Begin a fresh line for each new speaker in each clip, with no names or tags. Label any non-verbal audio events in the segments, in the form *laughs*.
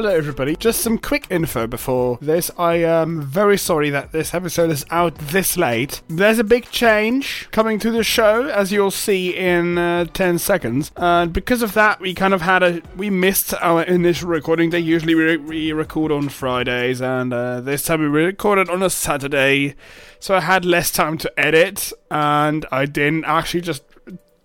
Hello, everybody. Just some quick info before this. I am very sorry that this episode is out this late. There's a big change coming to the show, as you'll see in uh, 10 seconds. And because of that, we kind of had a. We missed our initial recording. day. usually re- we record on Fridays, and uh, this time we recorded on a Saturday. So I had less time to edit, and I didn't actually just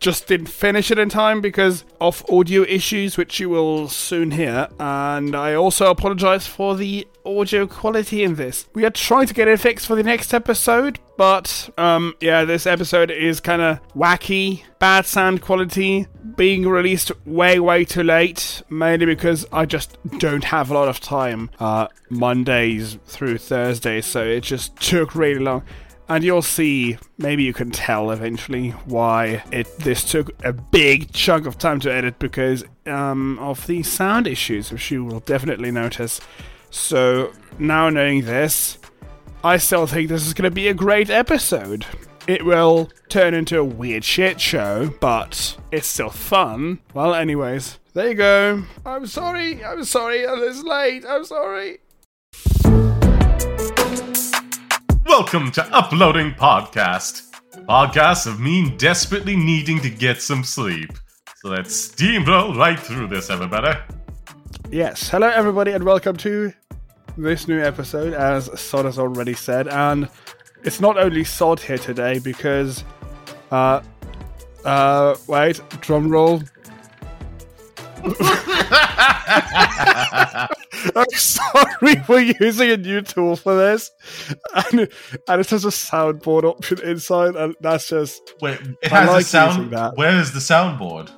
just didn't finish it in time because of audio issues, which you will soon hear. And I also apologize for the audio quality in this. We are trying to get it fixed for the next episode, but um, yeah, this episode is kind of wacky, bad sound quality, being released way, way too late, mainly because I just don't have a lot of time uh, Mondays through Thursdays, so it just took really long and you'll see maybe you can tell eventually why it this took a big chunk of time to edit because um, of the sound issues which you will definitely notice. So now knowing this i still think this is going to be a great episode. It will turn into a weird shit show but it's still fun. Well anyways there you go. I'm sorry i'm sorry i'm this late i'm sorry
Welcome to Uploading Podcast. Podcast of me desperately needing to get some sleep. So let's steamroll right through this, everybody.
Yes, hello everybody, and welcome to this new episode, as Sod has already said. And it's not only Sod here today because, uh, uh, wait, drum roll. I'm sorry we're using a new tool for this, and, and it has a soundboard option inside, and that's just
Wait, it
I
has
like
a sound. Where is the soundboard?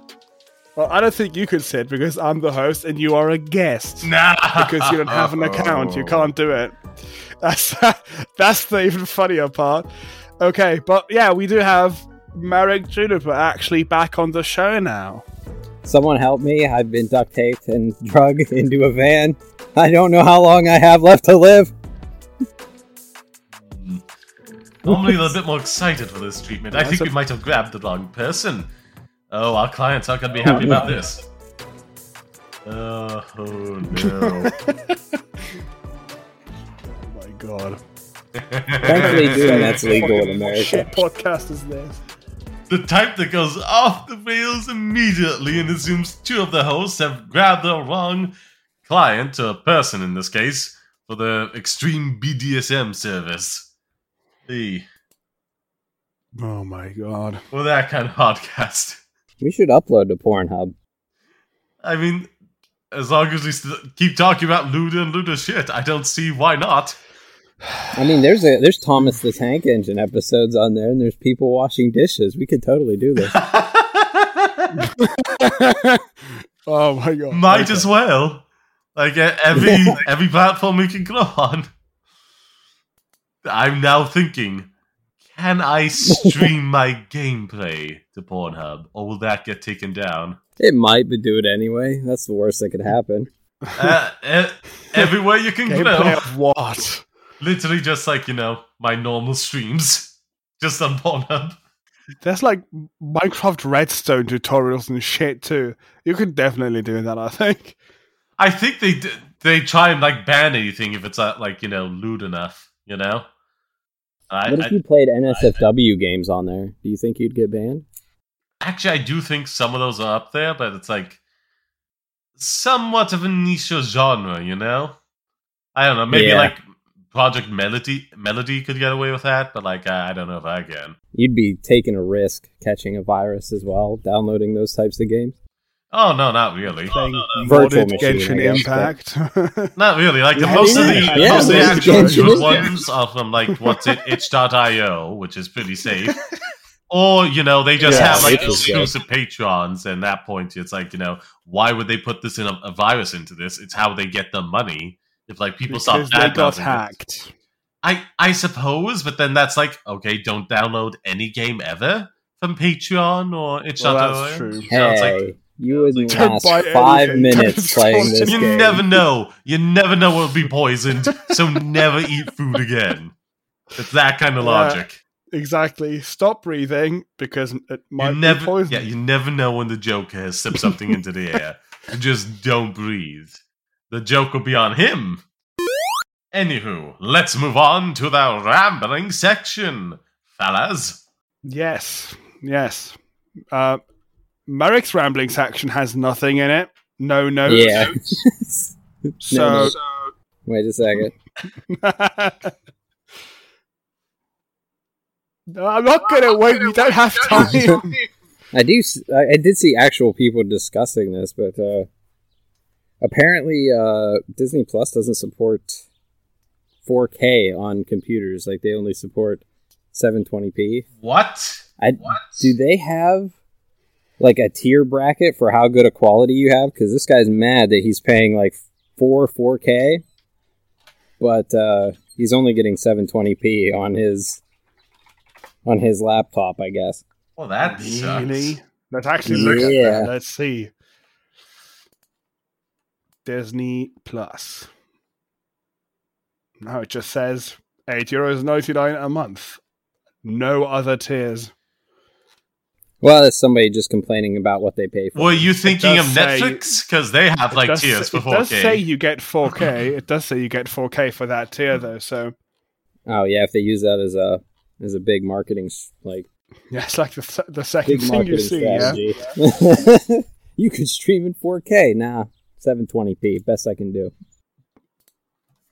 well. I don't think you could sit because I'm the host and you are a guest.
Nah,
because you don't have an account. You can't do it. That's *laughs* that's the even funnier part. Okay, but yeah, we do have Marek Juniper actually back on the show now.
Someone help me. I've been duct taped and *laughs* drugged into a van. I don't know how long I have left to live.
Normally, they're a bit more excited for this treatment. I think we might have grabbed the wrong person. Oh, our clients aren't going to be oh, happy about this. Oh, oh no. *laughs*
Oh my god.
Thankfully, doing *laughs* that's legal in America.
Shit podcast is this?
The type that goes off the rails immediately and assumes two of the hosts have grabbed the wrong client, or person in this case, for the extreme BDSM service. Hey,
Oh my god.
for that kind of podcast.
We should upload to Pornhub.
I mean, as long as we st- keep talking about Luda and Luda shit, I don't see why not.
I mean, there's a there's Thomas the Tank Engine episodes on there, and there's people washing dishes. We could totally do this. *laughs* *laughs*
oh my god.
Might
Okay.
as well. Like every *laughs* every platform we can go on. I'm now thinking, can I stream my gameplay to Pornhub, or will that get taken down?
It might, but do it anyway. That's the worst that could happen.
Uh, everywhere you can
Gameplay
go,
of what?
Literally just like you know my normal streams, *laughs* just on Pornhub.
There's like Minecraft Redstone tutorials and shit too. You could definitely do that, I think.
I think they d- they try and like ban anything if it's uh, like you know lewd enough, you know. I,
What if
I-
you played NSFW games on there? Do you think you'd get banned?
Actually, I do think some of those are up there, but it's like somewhat of a niche genre, you know. I don't know. Maybe
Yeah.
like Project Melody Melody could get away with that, but like I I don't know if I can.
You'd be taking a risk catching a virus as well, downloading those types of games.
Oh no, not really.
Oh, Playing
Virtual machine,
Genshin
guess,
Impact. *laughs*
Not really. Like the
Yeah,
most of the
yeah,
yeah,
most of the actual good ones are from like what's it itch.io, which is pretty safe. Or, you know, they just
Yeah,
have like
Itch good.
exclusive patrons, and that point it's like, you know, why would they put this in a, a virus into this? It's how they get the money. If like people stop
because they got hacked.
I I suppose, but then that's like, okay, don't download any game ever from Patreon or it's
Well, that's true.
So it's
Hey,
like
you wouldn't
Don't
last
buy
five
anything.
minutes playing this
you
game.
never know. You never know what'll be poisoned, so never eat food again. It's that kind of
Yeah.
logic.
Exactly. Stop breathing because it might
You
be
never,
poison.
yeah, you never know when the Joker has sipped something into the air. You *laughs* just don't breathe. The joke will be on him. Anywho, let's move on to the rambling section, fellas.
Yes, yes. Uh, Merrick's rambling section has nothing in it. No notes.
Yeah. *laughs*
So,
No Wait a second.
No, *laughs* I'm not gonna wait. We don't have time. *laughs*
I do. I did see actual people discussing this, but uh, apparently uh, Disney Plus doesn't support 4K on computers. Like they only support 720p.
What?
I
What?
do they have like a tier bracket for how good a quality you have? Because this guy's mad that he's paying like four 4K, but uh, he's only getting 720p on his on his laptop. I guess.
Well, that sucks.
really? Let's actually look at
Yeah.
that. Let's see. Disney Plus. Now it just says eight euros ninety nine a month. No other tiers.
Well, it's somebody just complaining about what they pay for.
Were you thinking of
say-
Netflix? Because they have like
does,
tiers for
it does say you get 4K. it does say you get 4K for that tier, though. So
Oh yeah, if they use that as a as a big marketing like
yeah, it's like the the second thing you
marketing
see. Yeah. *laughs*
you could stream in 4K. Nah, 720p, best I can do.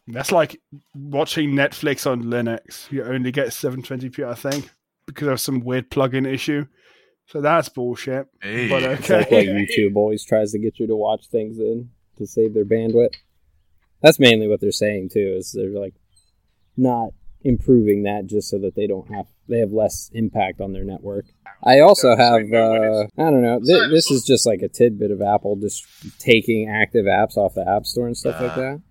That's like watching Netflix on Linux. You only get 720p, I think, because of some weird plugin issue. So that's bullshit.
Hey.
But
It's like what. YouTube always tries to get you to watch things in to save their bandwidth. That's mainly what they're saying too. Is they're like not improving that just so that they don't have they have less impact on their network. I also have uh, I don't know. Th- this is just like a tidbit of Apple just taking active apps off the App Store and stuff like that.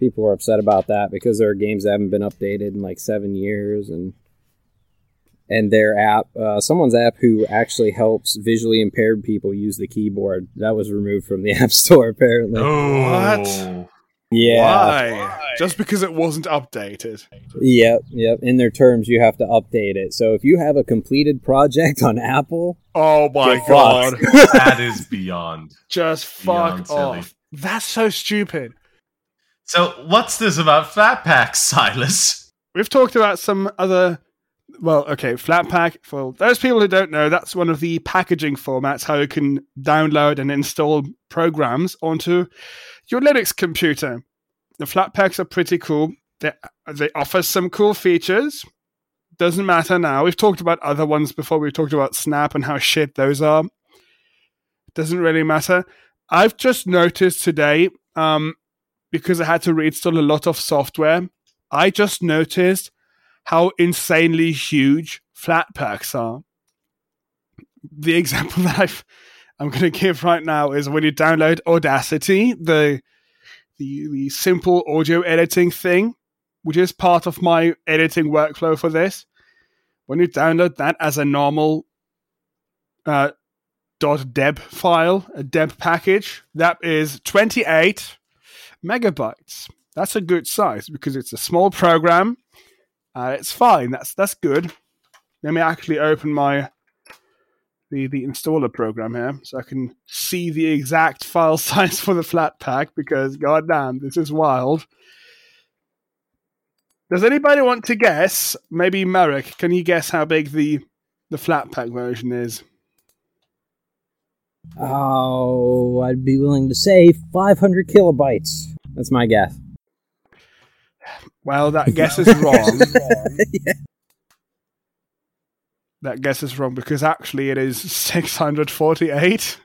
People are upset about that because there are games that haven't been updated in like seven years and and their app, uh, someone's app who actually helps visually impaired people use the keyboard. That was removed from the *laughs* App Store, apparently.
Oh.
What?
Yeah.
Why? Just because it wasn't updated.
Yep. Yep. In their terms, you have to update it. So if you have a completed project on Apple,
Oh my god. *laughs*
that is beyond.
Just
Beyond
fuck
silly.
off. That's so stupid.
So, what's this about Flatpaks, Silas?
We've talked about some other. Well, okay, Flatpak. For those people who don't know, that's one of the packaging formats how you can download and install programs onto your Linux computer. The Flatpaks are pretty cool. They, they offer some cool features. Doesn't matter now. We've talked about other ones before. We've talked about Snap and how shit those are. Doesn't really matter. I've just noticed today, um, because I had to reinstall a lot of software, I just noticed how insanely huge Flatpaks are. The *laughs* example that I've, I'm going *laughs* to give right now is when you download Audacity, the, the the simple audio editing thing, which is part of my editing workflow for this. When you download that as a normal uh, .deb file, a deb package, that is 28 megabytes. That's a good size because it's a small program. Uh, it's fine. That's that's good. Let me actually open my the the installer program here so I can see the exact *laughs* file size for the Flatpak because goddamn, this is wild. Does anybody want to guess? Maybe Merrick, can you guess how big the the Flatpak version is?
oh, I'd be willing to say 500 kilobytes. That's my guess.
Well, that *laughs* guess is wrong. *laughs* That guess is wrong because actually it is 648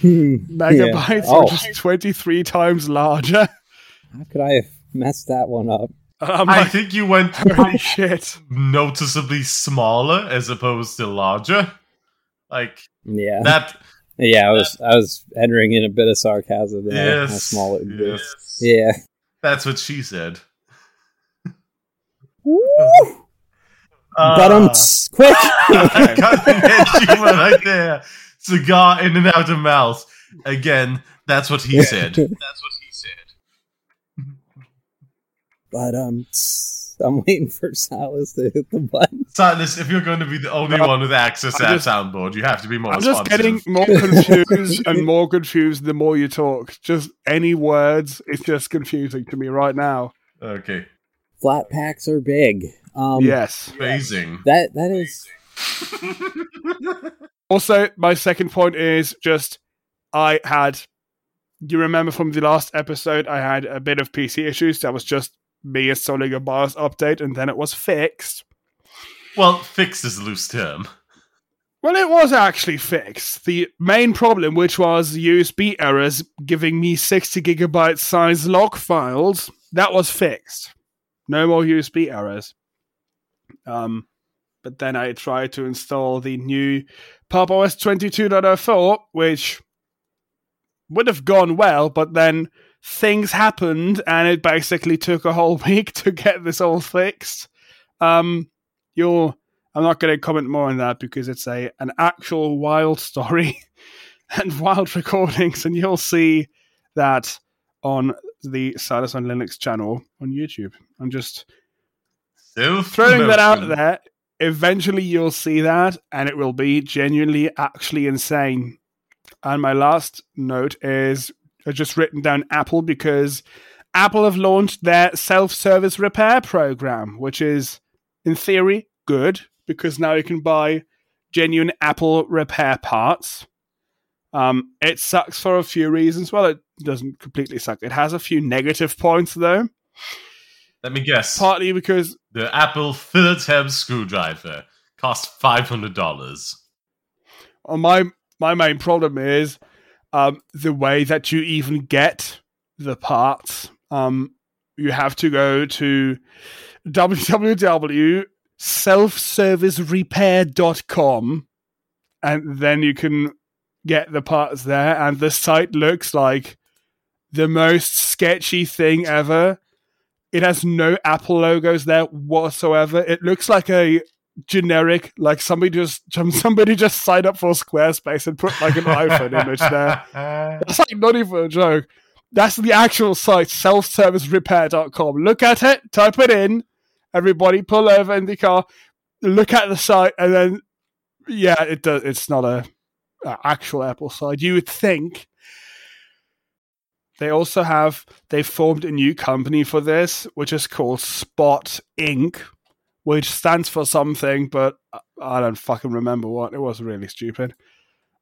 hmm. megabytes,
Oh.
which is 23 times larger.
How could I have messed that one up?
Um, I'm
I think you went *laughs*
holy shit.
noticeably smaller as opposed to larger. Like
Yeah.
that.
Yeah, I was I was entering in a bit of sarcasm there.
Yes.
How small it
yes.
Yeah.
That's what she said.
Woo!
Uh,
but um, quick.
cutting edge humor right there. Cigar in and out of mouth. Again, that's what he said. *laughs* That's what he said.
but um, I'm waiting for Silas to hit the button.
Silas, if you're going to be the only
No,
one with access to
I'm
that
just-
soundboard, you have to be more
I'm just getting more *laughs* confused and more confused the more you talk. Just any words, it's just confusing to me right now.
Okay.
Flatpaks are big. Um,
yes.
Amazing.
That that is *laughs*
Also, my second point is just I had. You remember from the last episode, I had a bit of PC issues. That was just me installing a BIOS update, and then it was fixed.
Well, fixed is a loose term.
Well, it was actually fixed. The main problem, which was USB errors giving me 60 gigabyte size log files, that was fixed. No more USB errors. Um, but then I tried to install the new Pop OS 22.04, which would have gone well, but then things happened and it basically took a whole *laughs* week to get this all fixed. Um, you'll I'm not going to comment more on that because it's a an actual wild story *laughs* and wild recordings, and you'll see that on the Silas on Linux channel on YouTube. I'm just throwing that out there. Eventually, you'll see that, and it will be genuinely, actually insane. And my last note is I've just written down Apple because Apple have launched their self-service repair program, which is, in theory, good because now you can buy genuine Apple repair parts. Um, it sucks for a few reasons. Well, it doesn't completely suck. It has a few negative points though.
Let me guess.
Partly because
the Apple Phillips head screwdriver cost five hundred dollars.
uh, my my main problem is um, the way that you even get the parts. Um, you have to go to www.selfservicerepair.com and then you can get the parts there and the site looks like the most sketchy thing ever. It has no Apple logos there whatsoever. It looks like a generic, like somebody just somebody just signed up for Squarespace and put like an iPhone image there. *laughs* That's like not even a joke. That's the actual site, selfservicerepair.com. Look at it, type it in, everybody pull over in the car, look at the site, and then yeah, it does it's not a, a actual Apple side. You would think they also have they formed a new company for this, which is called Spot Inc., which stands for something, but I don't fucking remember what. It was really stupid.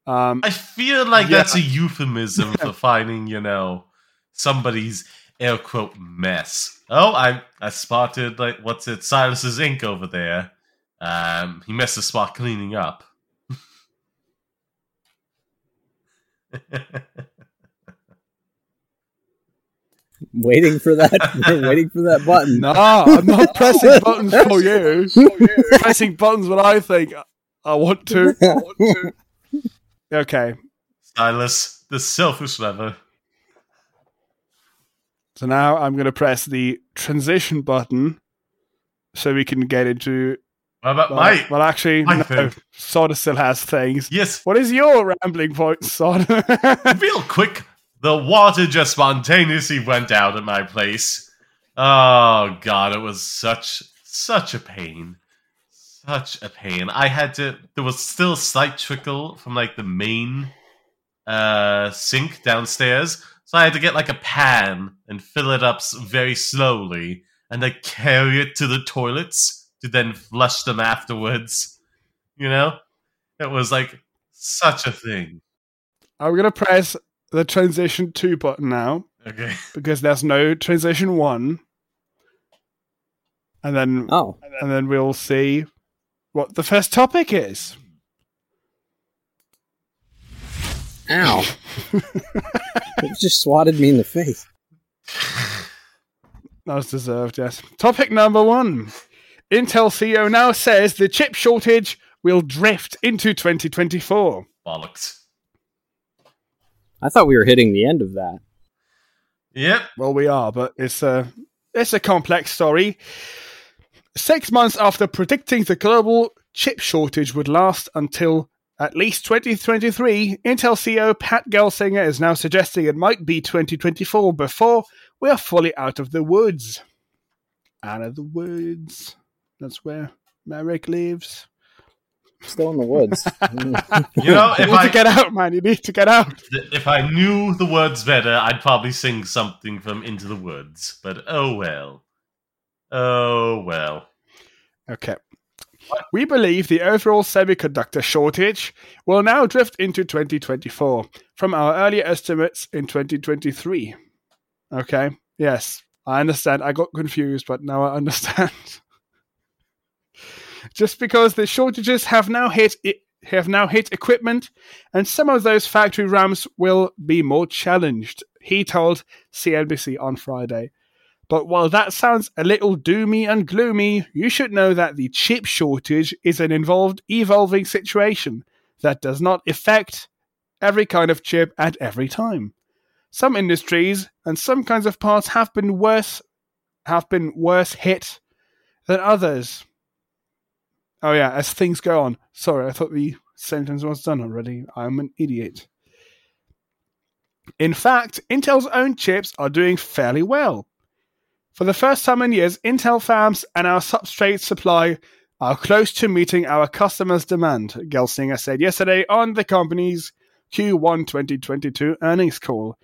Um,
I feel like
Yeah.
that's a euphemism *laughs* for finding, you know, somebody's air quote mess. Oh, I I spotted like what's it, Silas's ink over there. Um, he missed a spot cleaning up.
Waiting for that. *laughs* We're waiting for that button.
no, I'm not *laughs* pressing buttons for you. pressing buttons when I think I want to. *laughs* I want to. Okay,
Silas, the selfish lover.
so now I'm going to press the transition button so we can get into.
What about
Well, well actually,
my
no. Soda still has things.
Yes,
What is your rambling point, Soda? *laughs*
real quick, the water just spontaneously went out at my place. Oh god, it was such such a pain. Such a pain. I had to there was still a slight trickle from like the main uh sink downstairs. So I had to get like a pan and fill it up very slowly and then carry it to the toilets to then flush them afterwards. You know? It was like such a thing.
I'm going to press the transition 2 button now
Okay. *laughs*
because there's no transition 1. And then
Oh,
and then we'll see what the first topic is.
ow! *laughs* it just swatted me in the face.
That was deserved, yes. Topic number one. Intel CEO now says the chip shortage will drift into 2024.
Bollocks.
I thought we were hitting the end of that.
Yep.
Well, we are, but it's a it's a complex story. Six months after predicting the global chip shortage would last until at least 2023, Intel CEO Pat Gelsinger is now suggesting it might be 2024 before we are fully out of the woods. out of the woods. That's where Merrick lives.
Still in the woods. *laughs*
You know, *laughs*
You
if
need
I
to get out, man. You need to get out.
if I knew the words better, I'd probably sing something from Into the Woods. But oh well. Oh well.
Okay. We believe the overall semiconductor shortage will now drift into 2024 from our earlier estimates in 2023. Okay. Yes, I understand. I got confused, but now I *laughs* understand. Just because the shortages have now hit it have now hit equipment, and some of those factory ramps will be more challenged, he told CNBC on Friday. But while that sounds a little doomy and gloomy, you should know that the chip shortage is an involved, evolving situation that does not affect every kind of chip at every time. Some industries and some kinds of parts have been worse have been worse hit than others. Oh yeah, as things go on. Sorry, I thought the sentence was done already. I'm an idiot. In fact, Intel's own chips are doing fairly well. For the first time in years, Intel fabs and our substrate supply are close to meeting our customers' demand, Gelsinger said yesterday on the company's Q1 2022 earnings call.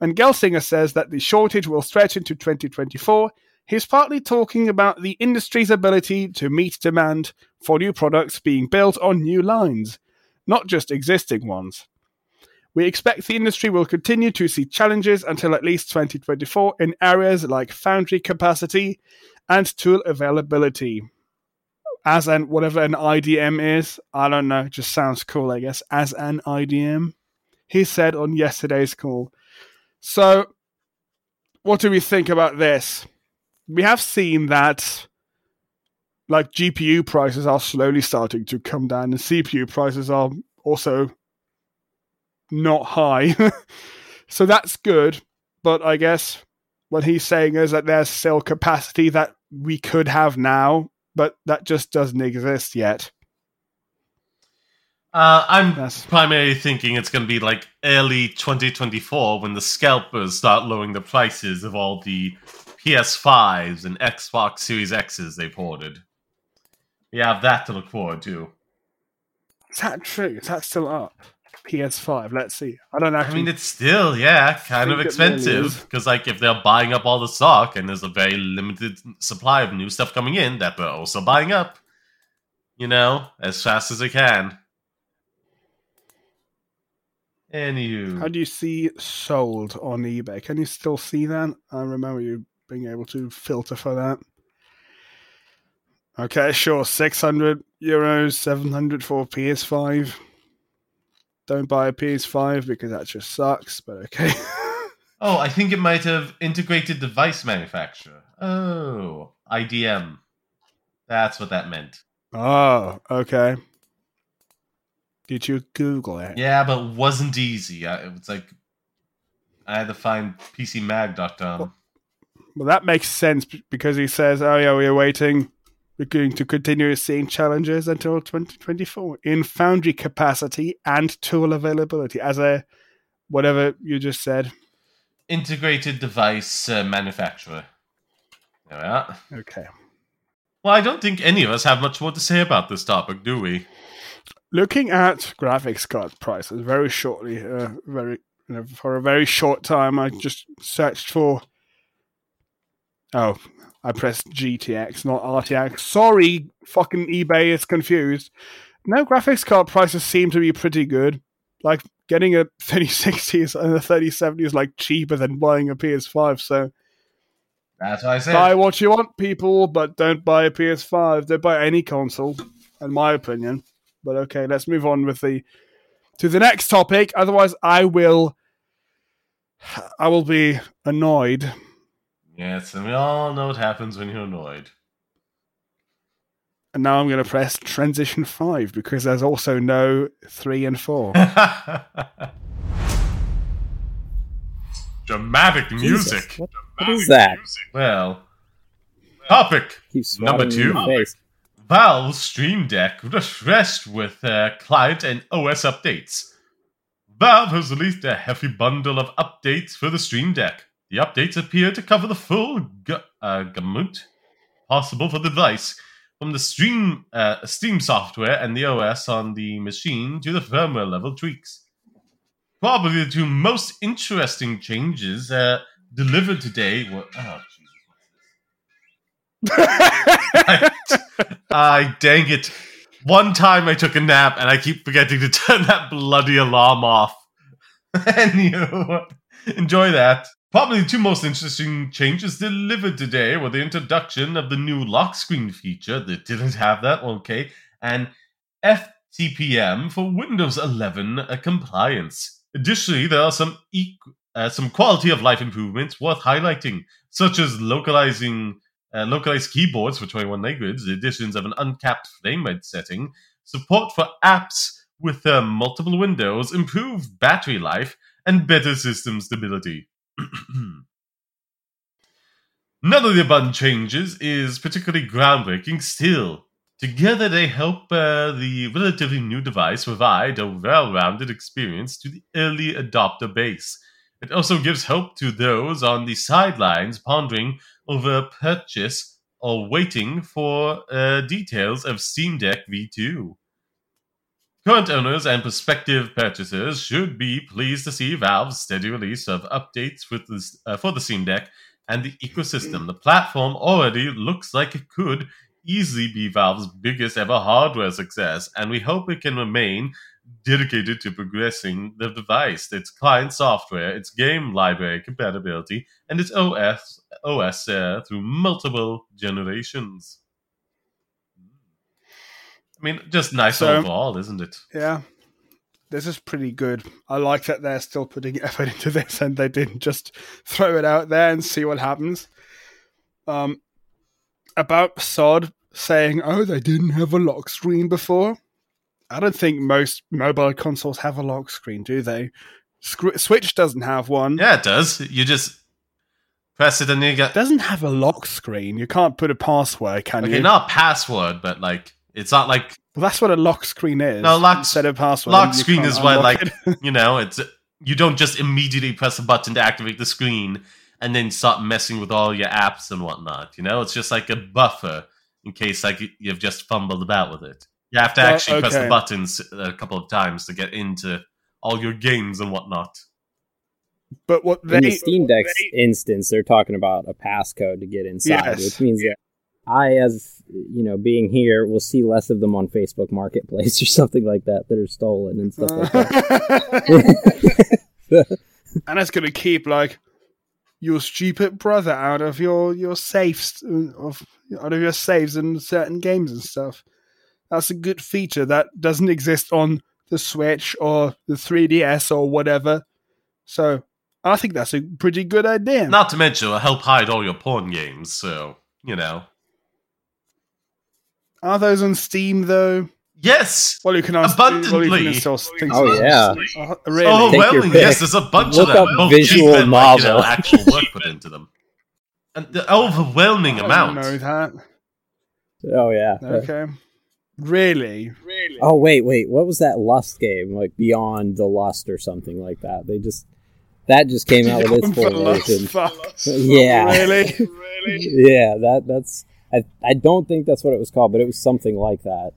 And Gelsinger says that the shortage will stretch into 2024, he's partly talking about the industry's ability to meet demand for new products being built on new lines, not just existing ones. We expect the industry will continue to see challenges until at least 2024 in areas like foundry capacity and tool availability. As an whatever an IDM is, I don't know, just sounds cool, I guess. As an IDM, he said on yesterday's call. So, what do we think about this? We have seen that like GPU prices are slowly starting to come down, and CPU prices are also not high. *laughs* so that's good. But I guess what he's saying is that there's still capacity that we could have now, but that just doesn't exist yet.
Uh, I'm
That's-
primarily thinking it's going to be like early 2024 when the scalpers start lowering the prices of all the PS5s and Xbox Series X's they've ordered. We have that to look forward to.
Is that true? Is that still up? PS5. Let's see. I don't
know.
I
mean, it's still, yeah, kind of
think it really
expensive because, like, if they're buying up all the stock and there's a very limited supply of new stuff coming in that they're also buying up, you know, as fast as they can. Anywho,
How do you see sold on eBay? Can you still see that? I remember you being able to filter for that. Okay, sure. 600 euros, 700 for PS5. Don't buy a PS5 because that just sucks, but okay. *laughs*
Oh, I think it might have integrated device manufacturer. Oh, IDM. That's what that meant.
oh, okay. Did you Google it?
Yeah, but it wasn't easy. I, it was like I had to find PCMag.com.
Well, that makes sense because he says, oh, yeah, we're waiting. We're going to continue seeing challenges until 2024 in foundry capacity and tool availability, as a whatever you just said.
Integrated device uh, manufacturer. There we are.
Okay.
Well, I don't think any of us have much more to say about this topic, do we?
Looking at graphics card prices very shortly, uh, very you know, for a very short time, I just searched for. Oh, I pressed GTX, not RTX. Sorry, fucking eBay is confused. No, graphics card prices seem to be pretty good. Like getting a *laughs* 3060 is- and a 3070 is like cheaper than buying a PS5. So
That's what I said.
buy what you want, people, but don't buy a PS5. Don't buy any console, in my opinion. But okay, let's move on with the to the next topic. Otherwise, I will I will be annoyed.
Yes, and we all know what happens when you're annoyed.
And now I'm going to press transition five because there's also no three and four. *laughs*
Dramatic
Jesus,
music.
What, what is that?
Well, topic Number
swatting me in
two.
the.
Valve Steam Deck refreshed with uh, client and OS updates. Valve has released a hefty bundle of updates for the Steam Deck. The updates appear to cover the full gu- uh, gamut possible for the device, from the stream uh, Steam software and the OS on the machine to the firmware level tweaks. Probably the two most interesting changes uh, delivered today were. Oh, *laughs* I, I dang it. One time I took a nap and I keep forgetting to *laughs* turn that bloody alarm off. *laughs* and you enjoy that. Probably the two most interesting changes delivered today were the introduction of the new lock screen feature that didn't have that, okay, and FTPM for Windows 11 uh, compliance. Additionally, there are some e- uh, some quality of life improvements worth highlighting, such as localizing uh, localized keyboards for 21 languages, the additions of an uncapped frame rate setting, support for apps with uh, multiple windows, improved battery life, and better system stability. *clears throat* None of the above changes is particularly groundbreaking still. Together, they help uh, the relatively new device provide a well rounded experience to the early adopter base. It also gives hope to those on the sidelines pondering over a purchase or waiting for uh, details of Steam Deck V2. Current owners and prospective purchasers should be pleased to see Valve's steady release of updates uh, for the Steam Deck and the ecosystem. The platform already looks like it could easily be Valve's biggest ever hardware success, and we hope it can remain dedicated to progressing the device, its client software, its game library compatibility, and its OS, OS uh, through multiple generations. I mean, just nice
So-
overall, isn't it?
Yeah. This is pretty good. I like that they're still putting *laughs* effort into this and they didn't just throw it out there and see what happens. Um, about Sod saying, oh, they didn't have a lock screen before. I don't think most mobile consoles have a lock screen, do they? Switch doesn't have one.
Yeah, it does. You just press it and you get
It doesn't have a lock screen. You can't put a password, can
okay,
you?
not a password, but like it's not like
Well, that's what a lock screen is.
No, lock-
instead of password.
lock screen is why like
it. *laughs*
you know it's you don't just immediately press a button to activate the screen and then start messing with all your apps and whatnot. You know, it's just like a buffer in case like you've just fumbled about with it. You have to
Well,
actually press the buttons a couple of times to get into all your games and whatnot.
but what they
In the Steam Deck
they-
instance, they're talking about a passcode to get inside,
Yes.
which means that I, as you know, being here, will see less of them on Facebook Marketplace *laughs* or something like that that are stolen and stuff like that. *laughs*
and that's going to keep like your stupid brother out of your your safes of out of your saves in certain games and stuff. That's a good feature that doesn't exist on the Switch or the 3DS or whatever. So I think that's a pretty good idea.
Not to mention, it'll help hide all your porn games. So you know,
Are those on Steam though?
yes.
Well, you can ins- well, you can things.
Oh,
on
yeah.
Uh, Steam. Oh, really?
Take
overwhelming. Yes, there's a bunch
Look
of them.
up
both
visual
cheap and, like, you know, actual work put into them. And the overwhelming
I
amount.
don't know that.
oh yeah.
Okay. Really? Really?
Oh wait, wait. What was that Lust game? Like Beyond the Lust or something like that. They just that just came *laughs* out with its full version. *laughs* Yeah.
Really? really? *laughs*
Yeah, that that's. I I don't think that's what it was called, but it was something like that.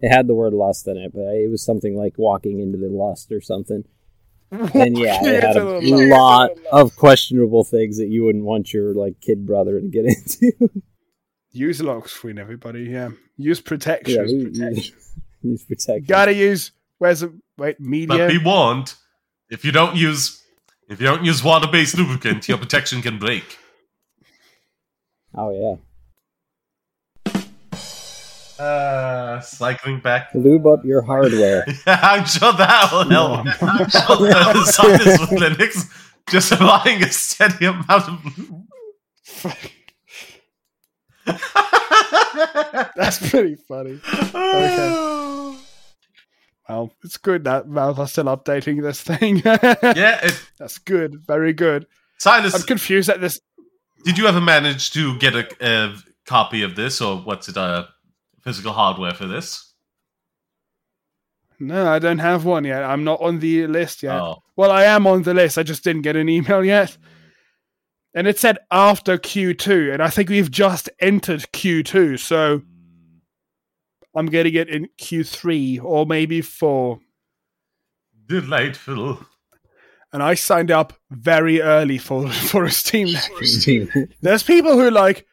It had the word lust in it, but it was something like walking into the lust or something. And yeah, it had a lot of questionable things that you wouldn't want your like kid brother to get *laughs* into.
Use a lock screen, everybody. Yeah. Use
yeah,
protection.
we- *laughs* we- use protection.
Gotta use. Where's the wait
But
media?
be warned, if you don't use if you don't use water-based lubricant, your protection can break.
Oh yeah,
Uh, cycling back.
lube up your hardware. *laughs*
Yeah, I'm sure that will help.
No.
I'm sure the science with Linux just applying a steady amount of *laughs*
That's pretty funny. Well, it's good that Valve are still updating this thing. *laughs*
yeah, it,
That's good. Very good.
Silas,
I'm confused at this.
did you ever manage to get a, a copy of this, or what's it, uh, physical hardware for this?
No, I don't have one yet. I'm not on the list yet.
Oh,
Well, I am on the list. I just didn't get an email yet. and it said after Q2, and I think we've just entered Q2, so hmm. I'm getting it in Q3 or maybe 4.
Delightful.
And I signed up very early for *laughs* for a Steam Deck.
Steam.
There's people who like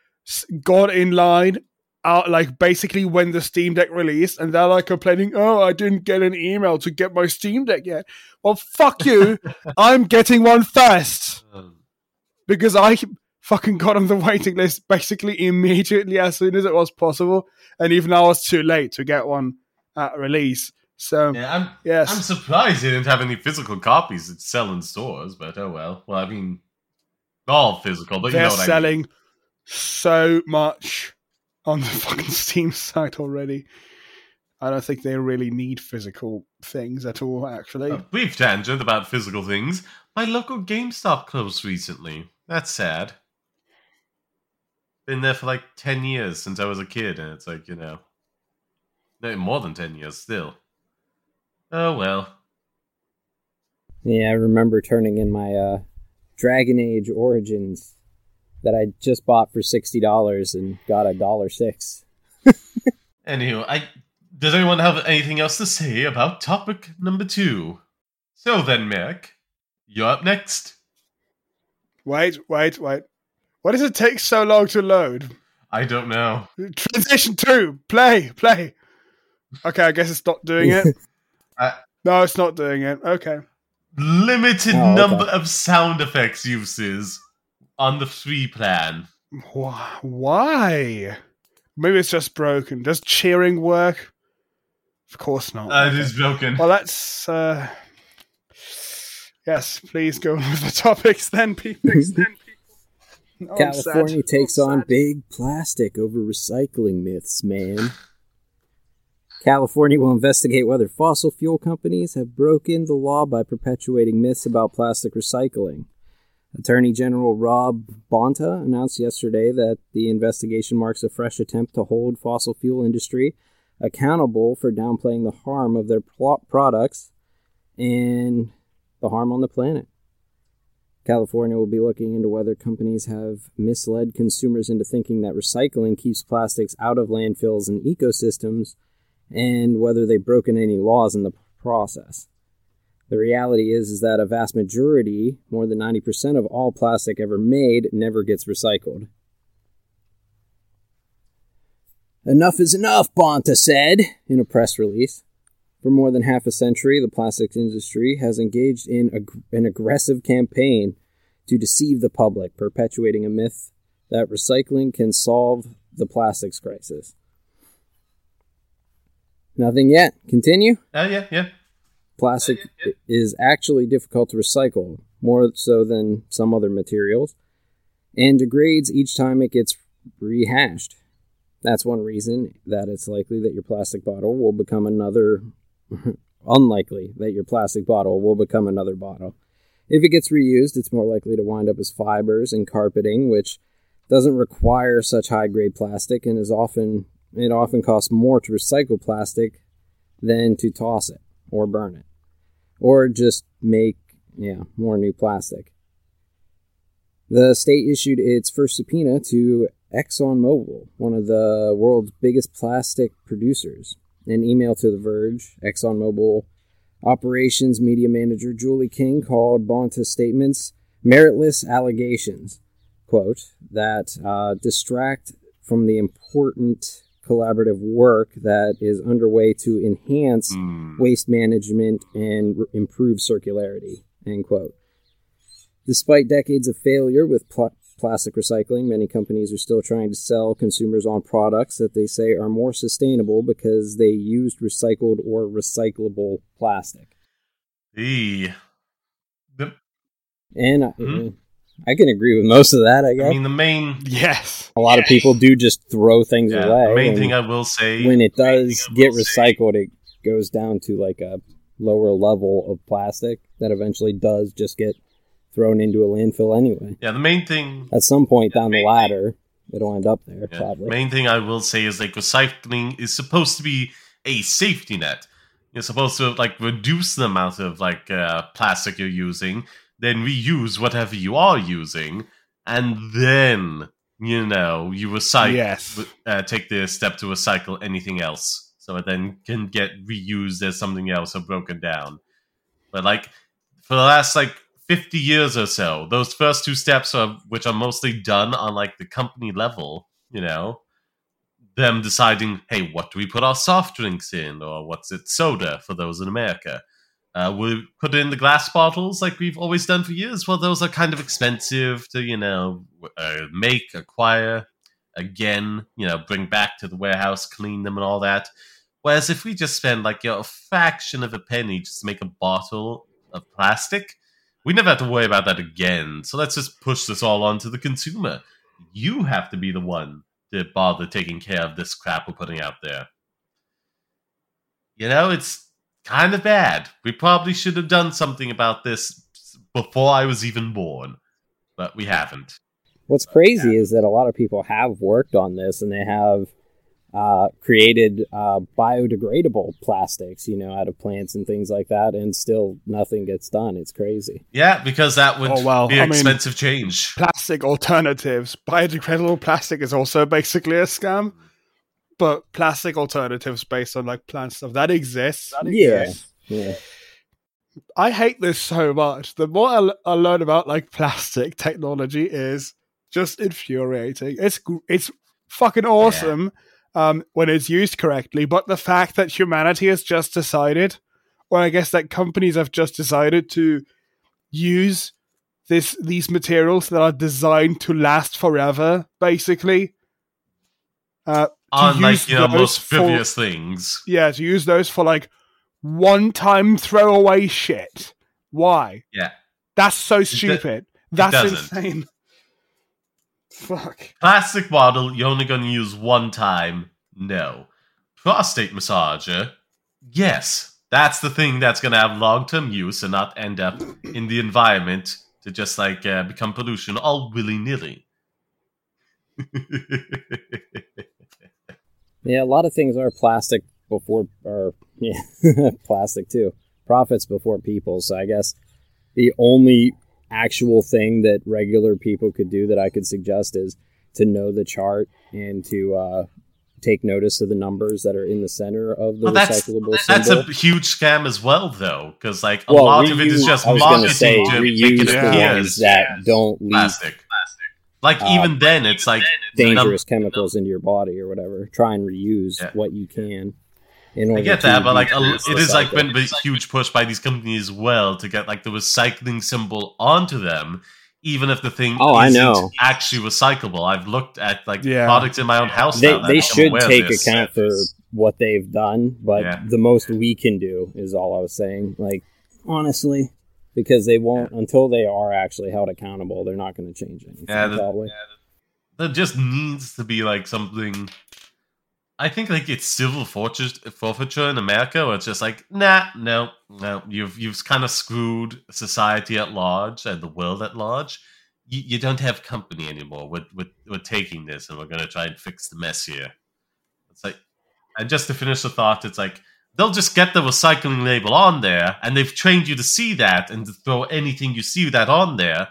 got in line out like basically when the Steam Deck released, and they're like complaining, "Oh, I didn't get an email to get my Steam Deck yet." Well, fuck you! *laughs* I'm getting one first
Um,
because I fucking got on the waiting list basically immediately as soon as it was possible, and even I was too late to get one at release. So
yeah, I'm,
yes,
I'm surprised they didn't have any physical copies that sell in stores, but oh well. Well, I mean, all physical, but you
they're
know what I mean.
selling so much on the *laughs* fucking Steam site already. I don't think they really need physical things at all. Actually,
A brief tangent about physical things. My local GameStop closed recently. That's sad. Been there for like 10 years since I was a kid, and it's like, you know. No, more than 10 years still. Oh well.
Yeah, I remember turning in my uh, Dragon Age Origins that I just bought for sixty dollars and got a dollar six. *laughs*
Anywho, I does anyone have anything else to say about topic number two? So then, Mick, you're up next.
wait, wait, wait. Why does it take so long to load?
I don't know.
Transition two, play, play. Okay, I guess it's not doing it. *laughs*
I-
no, it's not doing it. Okay.
Limited
Oh, okay.
number of sound effects uses on the free plan.
Why? Maybe it's just broken. Does cheering work? Of course not.
Uh, it
Okay.
is broken.
Well, let's. Uh... Yes, please go on *laughs* with the topics then, people. *laughs* then, people. Oh, I'm sad.
California takes
Oh,
on
sad.
big plastic over recycling myths, man. California will investigate whether fossil fuel companies have broken the law by perpetuating myths about plastic recycling. Attorney General Rob Bonta announced yesterday that the investigation marks a fresh attempt to hold fossil fuel industry accountable for downplaying the harm of their products and the harm on the planet. California will be looking into whether companies have misled consumers into thinking that recycling keeps plastics out of landfills and ecosystems, and whether they've broken any laws in the process. The reality is, is that a vast majority, more than 90% of all plastic ever made, never gets recycled. Enough is enough, Bonta said in a press release. For more than half a century, the plastics industry has engaged in ag- an aggressive campaign to deceive the public, perpetuating a myth that recycling can solve the plastics crisis. Nothing yet. Continue.
Uh, yeah, yeah.
Plastic is actually difficult to recycle, more so than some other materials, and degrades each time it gets rehashed. That's one reason that it's likely that your plastic bottle will become another, *laughs* unlikely that your plastic bottle will become another bottle. If it gets reused, it's more likely to wind up as fibers and carpeting, which doesn't require such high grade plastic and is often it often costs more to recycle plastic than to toss it or burn it or just make yeah more new plastic. The state issued its first subpoena to ExxonMobil, one of the world's biggest plastic producers. An email to The Verge, ExxonMobil operations media manager Julie King called Bonta's statements meritless allegations, quote, that uh, distract from the important collaborative work that is underway to enhance
Hmm.
waste management and r- improve circularity. End quote. Despite decades of failure with pl- plastic recycling, many companies are still trying to sell consumers on products that they say are more sustainable because they used recycled or recyclable plastic.
Eee. The,
And I,
Mhm.
I can agree with most of that. I guess
I mean, the main
Yes.
a lot of people do just throw things
yeah,
away.
the main thing I will say
when it does get
will say-
recycled, it goes down to like a lower level of plastic that eventually does just get thrown into a landfill anyway.
Yeah, the main thing
At some point down the
main
ladder, it'll end up there
Yeah.
probably.
Main thing I will say is like recycling is supposed to be a safety net. You're supposed to like reduce the amount of like uh, plastic you're using, then reuse whatever you are using, and then you know you recycle,
Yes.
uh, take the step to recycle anything else, so it then can get reused as something else or broken down. But like for the last like fifty years or so, those first two steps are which are mostly done on like the company level, you know. Them deciding, hey, what do we put our soft drinks in, or what's it soda for those in America? Uh, we put in the glass bottles like we've always done for years. Well, those are kind of expensive to, you know, uh, make, acquire, again, you know, bring back to the warehouse, clean them, and all that. Whereas if we just spend like you know, a fraction of a penny just to make a bottle of plastic, we never have to worry about that again. So let's just push this all onto the consumer. You have to be the one to bother taking care of this crap we're putting out there. You know, it's kind of bad. We probably should have done something about this before I was even born, but we haven't.
What's crazy is that a lot of people have worked on this and they have uh, created uh, biodegradable plastics, you know, out of plants and things like that, and still nothing gets done. It's crazy.
Yeah, because that would
Oh, well,
be
I
an
mean-
expensive change.
Plastic alternatives. Biodegradable plastic is also basically a scam. But plastic alternatives based on like plant stuff that exists. That
Yeah.
exists.
Yeah.
I hate this so much. The more I, l- I learn about like plastic technology is just infuriating. It's gr- it's fucking awesome um, when it's used correctly, but the fact that humanity has just decided, or I guess that companies have just decided to use this these materials that are designed to last forever, basically. Uh,
On like you know most frivolous things.
yeah, to use those for like one time throwaway shit. Why?
Yeah.
That's so stupid. That's insane. Fuck.
Plastic bottle you're only going to use one time. No. Prostate massager. Yes, that's the thing that's going to have long term use and not end up in the environment to just like uh, become pollution all willy nilly. *laughs*
Yeah, a lot of things are plastic before, or *laughs* yeah, plastic too. Profits before people. So I guess the only actual thing that regular people could do that I could suggest is to know the chart and to uh, take notice of the numbers that are in the center of the
Well, that's
recyclable
that's
symbol.
a huge scam as well, though, because like a
well,
lot of it is just
I was gonna
marketing
say
to make
reuse
it
the
appear
that don't leave
plastic. Like
Uh,
even then, it's like
dangerous chemicals into your body or whatever. Try and reuse
Yeah.
what you can. In order
I get
to
that, but like a,
decrease
it
the
is like been a huge push by these companies as well to get like the recycling symbol onto them, even if the thing
Oh, I
isn't
know.
actually recyclable. I've looked at like
Yeah.
products in my own house.
they
now that
they
become
should
aware
take account for what they've done, but
Yeah.
the most we can do is all I was saying. Like honestly, because they won't until they are actually held accountable. They're not going to change anything.
Yeah, the-
probably.
There just needs to be like something. I think like it's civil forfeiture, forfeiture in America, where it's just like, nah, no, no, you've you've kind of screwed society at large and the world at large. You, you don't have company anymore. We're, we're, we're taking this and we're going to try and fix the mess here. It's like, and just to finish the thought, it's like they'll just get the recycling label on there, and they've trained you to see that and to throw anything you see that on there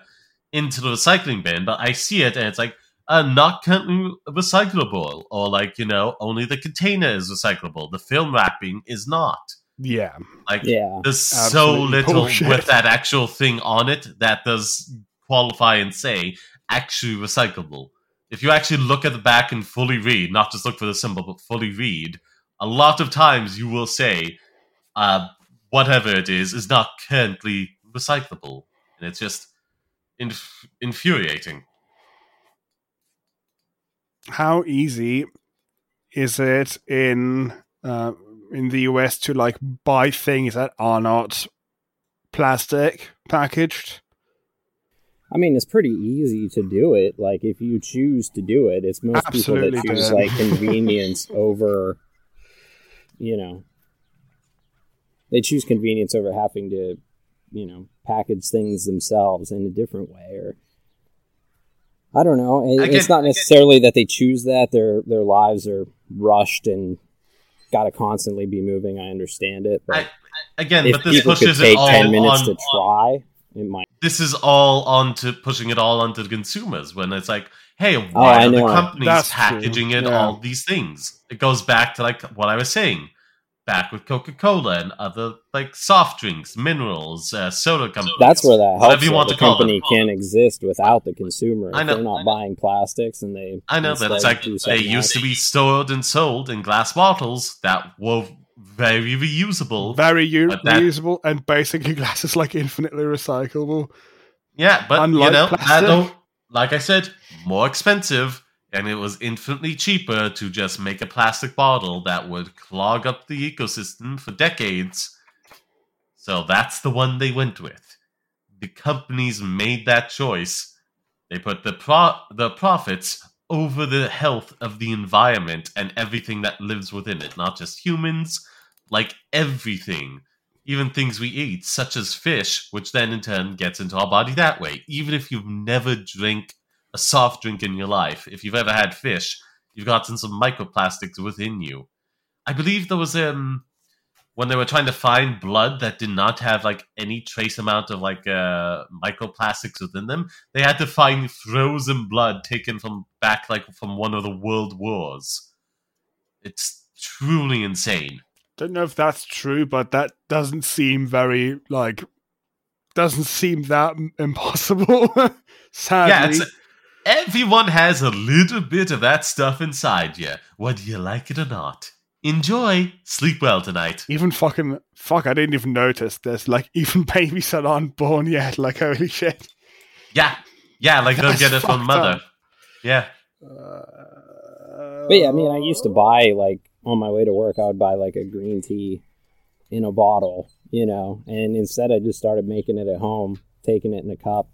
into the recycling bin. But I see it, and it's like uh, not currently recyclable, or like you know, only the container is recyclable. The film wrapping is not.
Yeah.
Like
Yeah,
there's so little
bullshit.
with that actual thing on it that does qualify and say actually recyclable. If you actually look at the back and fully read, not just look for the symbol, but fully read, a lot of times you will say uh, whatever it is is not currently recyclable, and it's just inf- infuriating.
How easy is it in uh, in the US to like buy things that are not plastic packaged?
I mean it's pretty easy to do it. Like if you choose to do it, it's most
Absolutely
people that choose like convenience *laughs* over, you know, they choose convenience over having to, you know, package things themselves in a different way or. I don't know. It- It's not necessarily that they choose that. Their their lives are rushed and got to constantly be moving. I understand it, but
I, again,
if
but this
people could
pushes
take
it all
ten minutes
on,
to try, it might.
this is all onto pushing it all onto the consumers when it's like, hey, why
Oh, I
are the companies
That's true,
packaging in
yeah.
all these things? It goes back to like what I was saying, back with Coca Cola and other like soft drinks, minerals, uh, soda companies.
That's where that
Whatever
helps.
you want
the
to call
company
it.
can't exist without the consumer.
I know,
they're not
I know.
buying plastics and they.
I know that it's like they
something
used to be stored and sold in glass bottles that were very reusable.
Very u-
that-
reusable, and basically *laughs* glass is like infinitely recyclable.
Yeah, but
Unlike
you know,
plastic.
Like I said, more expensive, and it was infinitely cheaper to just make a plastic bottle that would clog up the ecosystem for decades. So that's the one they went with. The companies made that choice. They put the pro- the profits over the health of the environment and everything that lives within it, not just humans, like everything even things we eat, such as fish, which then in turn gets into our body that way. Even if you've never drank a soft drink in your life, if you've ever had fish, you've gotten some microplastics within you. I believe there was um when they were trying to find blood that did not have like any trace amount of like uh microplastics within them, they had to find frozen blood taken from back like from one of the world wars. It's truly insane.
Don't know if that's true, but that doesn't seem very like doesn't seem that impossible. *laughs* Sadly,
Yeah, it's, everyone has a little bit of that stuff inside you, whether you like it or not. Enjoy. Sleep well tonight.
even fucking fuck. I didn't even notice. There's like *laughs* even babies that aren't born yet. Like holy shit.
Yeah, yeah, like they'll get it from
fucked
mother.
up.
Yeah,
Uh,
But yeah, I mean, I used to buy like on my way to work, I would buy like a green tea in a bottle, you know, and instead I just started making it at home, taking it in a cup,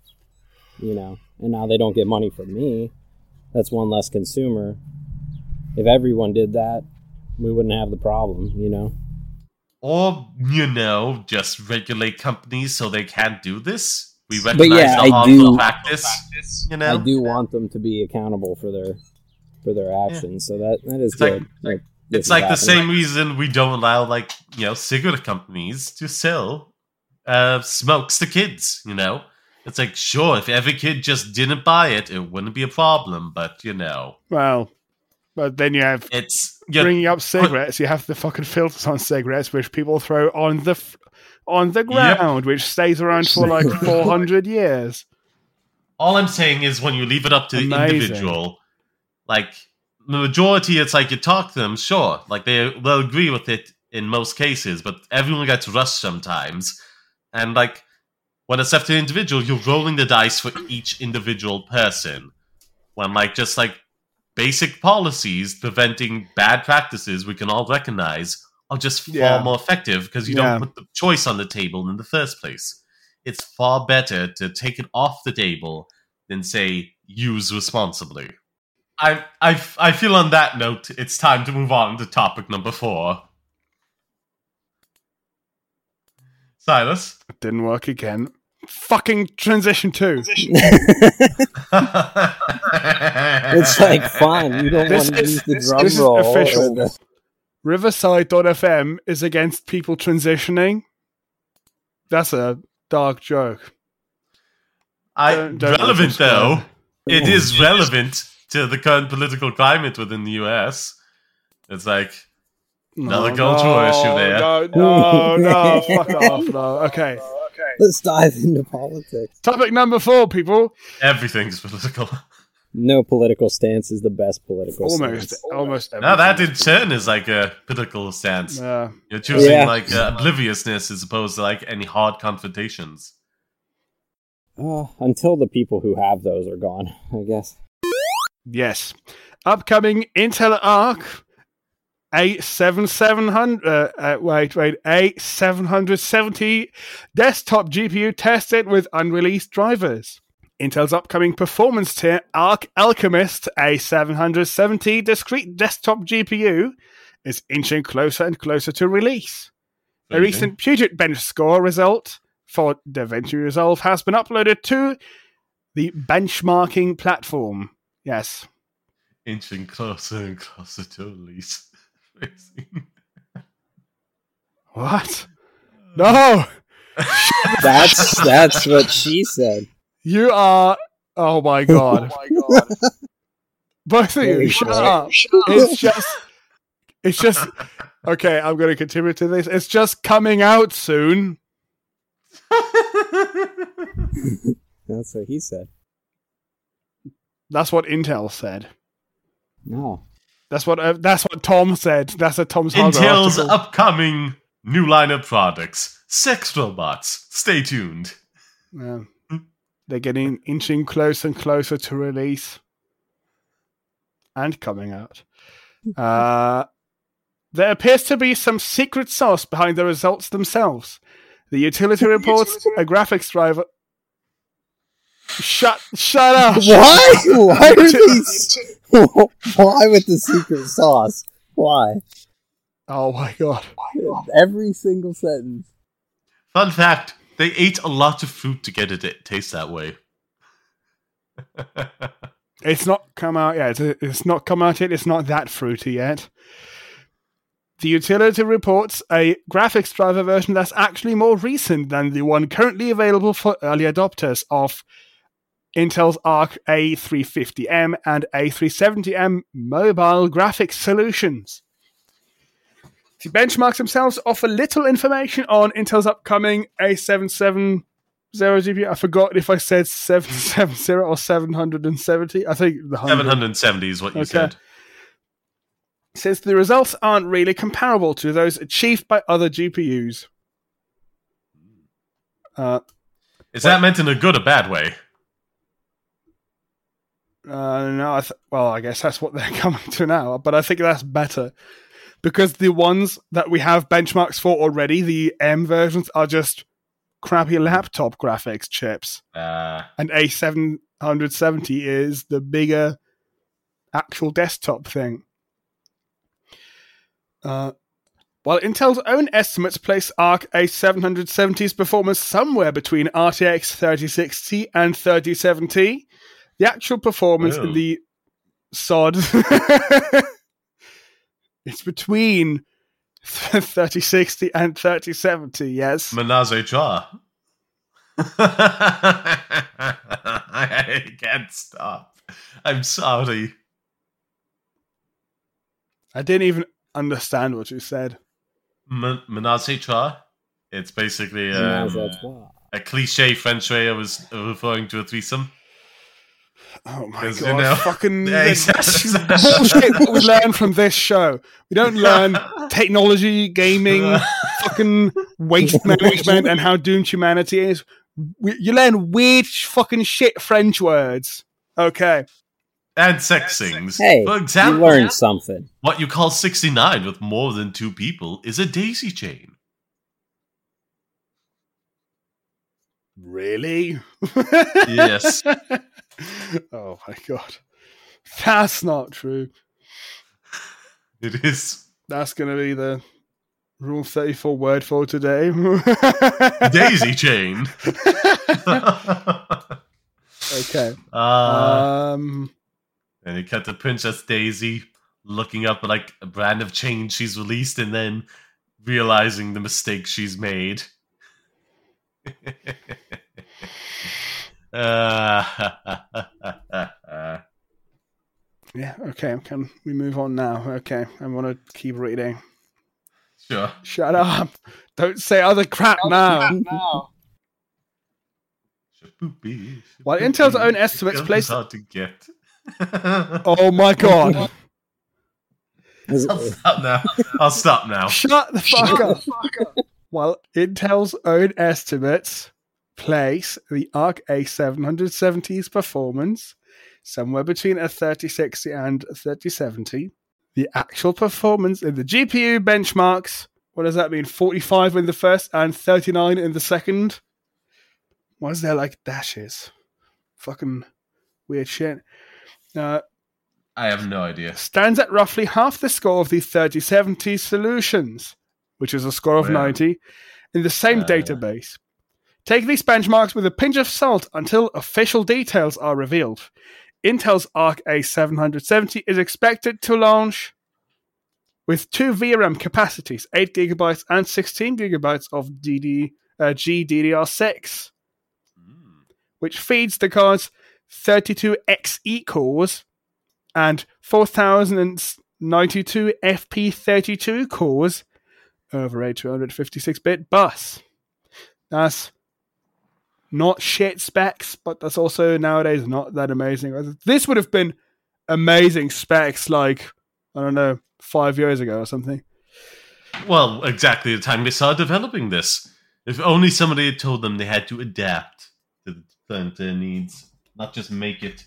you know, and now they don't get money from me. That's one less consumer. If everyone did that, we wouldn't have the problem, you know.
or you know, just regulate companies so they can't do this. We
But
recognize
yeah,
the
I do-
practice. You know,
I do want them to be accountable for their for their actions, so that that is
It's
good. Like, this
it's like the
happening.
same reason we don't allow like you know cigarette companies to sell uh smokes to kids you know it's like sure if every kid just didn't buy it it wouldn't be a problem but you know
well, but then you have
it's
bringing up cigarettes. You have the fucking filters on cigarettes, which people throw on the f- on the ground, which stays around for *laughs* like four hundred years.
all i'm saying is when you leave it up to the individual like the majority it's like you talk to them sure like they they'll agree with it in most cases but everyone gets rushed sometimes and like when it's left to individual you're rolling the dice for each individual person when like just like basic policies preventing bad practices we can all recognize are just far
Yeah.
more effective because you
Yeah.
don't put the choice on the table in the first place it's far better to take it off the table than say use responsibly. I I I feel on that note, it's time to move on to topic number four. Silas,
It didn't work again. Fucking transition two. *laughs*
it's like fine. You don't
This
want to
is-
use the
this-
drum
this
roll. or
official.
the-
Riverside.fm is against people transitioning. That's a dark joke.
I
Don't- don't
relevant though. It is relevant to the current political climate within the U.S. It's like Another cultural issue there.
No, no, no, *laughs* fuck off. No. Okay. *laughs*
Let's dive into politics.
Topic number four, people.
everything's political.
No political stance is the best political
Almost,
stance.
almost.
Now that in turn is like a political stance.
Yeah.
You're choosing
Yeah.
like uh, obliviousness as opposed to like any hard confrontations.
Uh, until the people who have those are gone, I guess.
Yes. Upcoming Intel Arc A7700, uh, uh, wait, wait, A770 desktop GPU tested with unreleased drivers. Intel's upcoming performance tier Arc Alchemist A770 discrete desktop GPU is inching closer and closer to release. A recent Puget Bench score result for DaVinci Resolve has been uploaded to the benchmarking platform. Yes.
inching closer and closer to release.
What? *laughs* No! *laughs*
That's that's what she said.
You are. Oh my *laughs* oh god. Both of you,
Holy
shut
crap.
up. It's just. It's just. Okay, I'm going to contribute to this. It's just coming out soon.
That's what he said.
That's what Intel said.
No.
That's what uh, that's what Tom said. That's a Tom's Hardware
Intel's
article.
upcoming new line of products. Sex robots. Stay tuned.
Yeah. They're getting inching closer and closer to release and coming out. *laughs* Uh, there appears to be some secret sauce behind the results themselves. The utility reports a graphics driver. Shut! Shut up! *laughs*
Why? Why are these? *laughs* Why with the secret sauce? Why?
Oh my god!
Every single sentence.
Fun fact they ate a lot of fruit to get it to taste that way. *laughs*
It's not come out yet. It's it's not come out yet. It's not that fruity yet. The utility reports a graphics driver version that's actually more recent than the one currently available for early adopters of Intel's Arc A350M and A370M mobile graphics solutions. The benchmarks themselves offer little information on Intel's upcoming A770 GPU. I forgot if I said 770 or 770. I think the 100.
770 is what you
Okay.
said.
Says the results aren't really comparable to those achieved by other GPUs. Uh,
Is that meant in a good or bad way?
Uh, no, I th- well, I guess that's what they're *laughs* coming to now, but I think that's better. Because the ones that we have benchmarks for already, the M versions, are just crappy laptop graphics chips,
Uh,
and A770 is the bigger actual desktop thing. Uh, while Intel's own estimates place Arc A770's performance somewhere between RTX 3060 and 3070, the actual performance
Oh.
in the SOD *laughs* it's between 3060 and 3070, yes.
Menage a trois. *laughs* I can't stop. I'm sorry.
I didn't even understand what you said.
Men- Menage a. It's basically um, a cliche French way I was referring to a threesome.
Oh my
Because,
god!
you know,
fucking *laughs* bullshit. *laughs* What we learn from this show, we don't learn *laughs* technology, gaming, fucking waste management, and how doomed humanity is. We, you learn weird fucking shit French words. Okay,
and sex things.
Hey,
For
you
example,
learned something.
what you call 69 with more than two people is a daisy chain.
really?
Yes. *laughs*
oh my god, that's not true.
It is
That's gonna be the rule thirty-four word for today. *laughs*
daisy chain. *laughs*
okay.
uh,
Um.
and you cut to Princess Daisy looking up like a brand of chain she's released and then realizing the mistake she's made. Uh, *laughs*
Yeah, okay. Can we move on now? Okay, I want to keep reading.
sure.
Shut up! Don't say other crap now.
Shaboopy,
While Intel's own estimates
guns
place-
hard to get. *laughs*
Oh my god! *laughs*
I'll stop now. I'll stop now.
Shut the fuck up! While Intel's own estimates place the Arc A770's performance somewhere between a 3060 and a 3070, the actual performance in the GPU benchmarks. What does that mean? 45 in the first and 39 in the second? Why is there like dashes? Fucking weird shit. Uh,
I have no idea.
stands at roughly half the score of the 3070 solutions, which is a score of
Wow.
90, in the same
Uh.
database. Take these benchmarks with a pinch of salt until official details are revealed. Intel's Arc A770 is expected to launch with two VRAM capacities, 8GB and 16GB of DD uh, GDDR6,
Mm.
which feeds the card's 32XE cores and 4092 FP32 cores over a 256 bit bus. That's not shit specs, but that's also nowadays not that amazing. This would have been amazing specs like, I don't know, five years ago or something.
Well, exactly the time they started developing this. If only somebody had told them they had to adapt to the current uh, needs, not just make it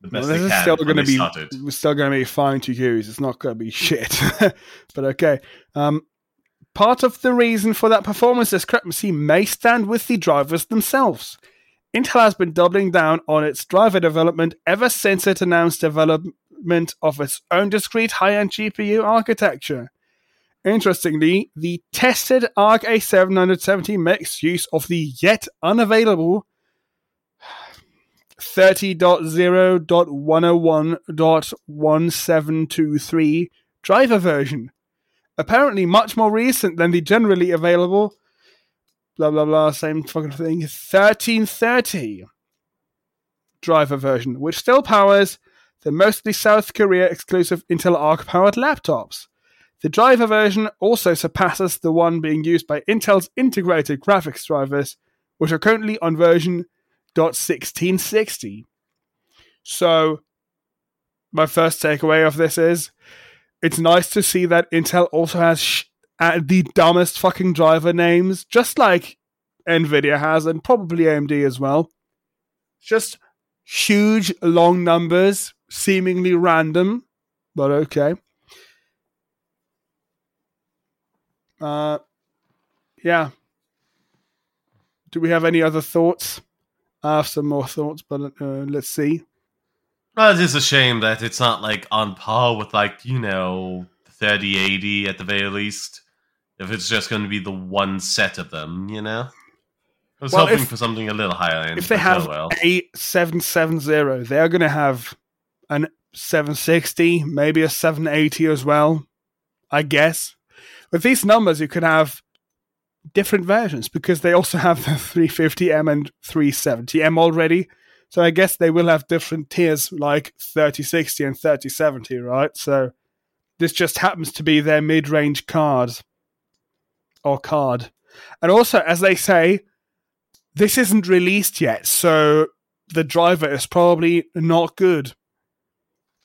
the best
Well,
they
this is
can
still going to be
started.
still going to be fine to use. It's not going to be *laughs* shit, *laughs* but okay. Um, part of the reason for that performance discrepancy may stand with the drivers themselves. Intel has been doubling down on its driver development ever since it announced development of its own discrete high-end GPU architecture. Interestingly, the tested ARC A770 makes use of the yet unavailable 30.0.101.1723 driver version. Apparently, much more recent than the generally available, blah blah blah, same fucking thing, 1330 driver version, which still powers the mostly South Korea exclusive Intel Arc powered laptops. The driver version also surpasses the one being used by Intel's integrated graphics drivers, which are currently on version .1660. So, my first takeaway of this is it's nice to see that Intel also has sh- uh, the dumbest fucking driver names, just like Nvidia has, and probably AMD as well. Just huge, long numbers, seemingly random, but okay. Uh, yeah. Do we have any other thoughts? I have some more thoughts, but uh, let's see.
Well, it is a shame that it's not like on par with like you know 3080 at the very least. If it's just going to be the one set of them, you know. I was
Well,
hoping
if-
for something a little higher end.
if they have
oh well.
a 770, they're going to have an 760, maybe a 780 as well, I guess. With these numbers, you could have different versions because they also have the 350M and 370M already. So I guess they will have different tiers like 3060 and 3070, right? So this just happens to be their mid range card or card. And also, as they say, this isn't released yet, so the driver is probably not good.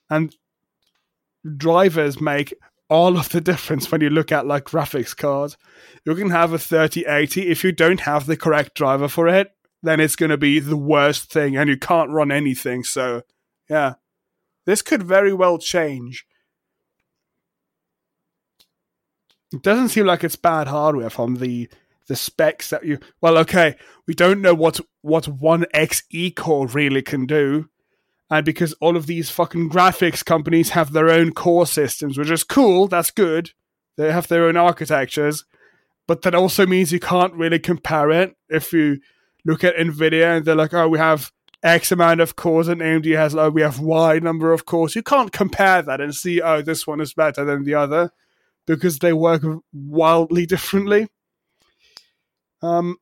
And drivers make all of the *laughs* difference when you look at like graphics cards. You can have a 3080 if you don't have the correct driver for it, then it's going to be the worst thing and you can't run anything. So, yeah. This could very well change. It doesn't seem like it's bad hardware from the the specs that you well okay we don't know what what one xe core really can do and because all of these fucking graphics companies have their own core systems which is cool that's good they have their own architectures but that also means you can't really compare it if you look at nvidia and they're like oh we have x amount of cores and amd has like we have y number of cores. You can't compare that and see oh this one is better than the other because they work wildly differently. Um,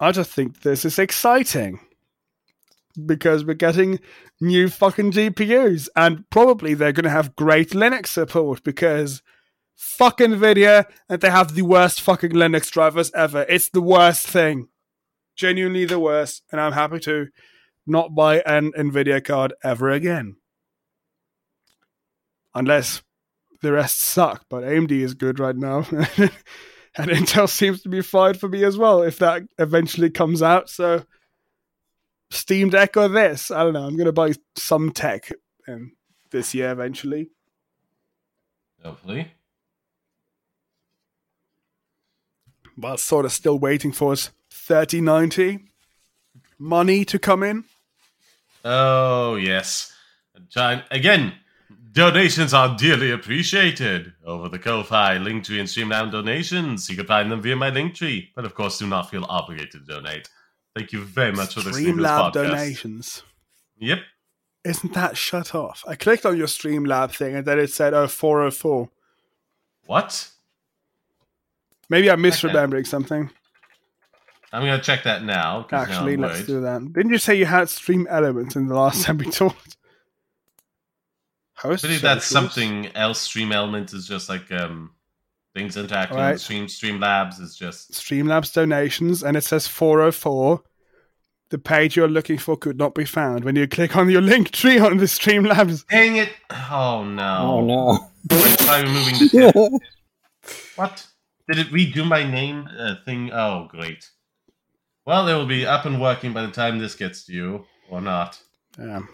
I just think this is exciting because we're getting new fucking GPUs, and probably they're going to have great Linux support because fuck Nvidia, and they have the worst fucking Linux drivers ever. It's the worst thing, genuinely the worst, and I'm happy to not buy an Nvidia card ever again, unless the rest suck. But AMD is good right now. *laughs* and Intel seems to be fine for me as well if that eventually comes out. So, Steam Deck or this, I don't know. I'm gonna buy some tech um, this year eventually.
Hopefully.
But sort of still waiting for his 3090 money to come in.
Oh yes. Again. Donations are dearly appreciated over the Ko-Fi, Linktree, and Streamlab donations. You can find them via my Linktree, but of course, do not feel obligated to donate. Thank you very much for listening to this
Streamlab
podcast.
donations.
Yep.
Isn't that shut off? I clicked on your Streamlab thing and then it said, oh, 404.
What?
Maybe I'm misremembering something.
I'm gonna check that now
Actually,
I'm
let's
worried.
do that. Didn't you say you had stream elements in the last time we talked? Host
I believe that's something else. Stream Element is just like um, things interacting.
Alright.
Stream Streamlabs is just
Streamlabs donations, and it says 404. The page you're looking for could not be found. When you click on your link tree on the Streamlabs,
dang it. Oh no!
Oh no.
Try removing the *laughs* tip. What? Did it redo my name uh, thing? Oh, great. Well, it will be up and working by the time this gets to you, or not.
um,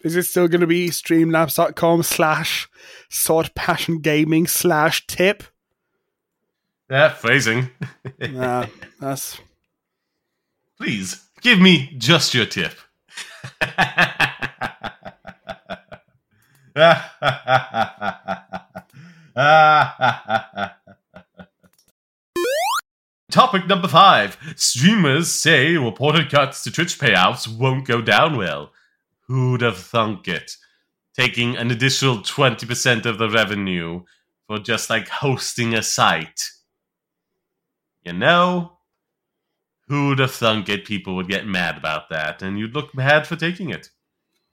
is it still going to be streamlabs.com slash sword passion gaming slash tip?
Yeah, phrasing. *laughs*
Nah, that's
Please give me just your tip. *laughs* Topic number five. Streamers say reported cuts to Twitch payouts won't go down well. Who'd have thunk it? Taking an additional 20% of the revenue for just like hosting a site. You know? Who'd have thunk it? People would get mad about that, and you'd look bad for taking it.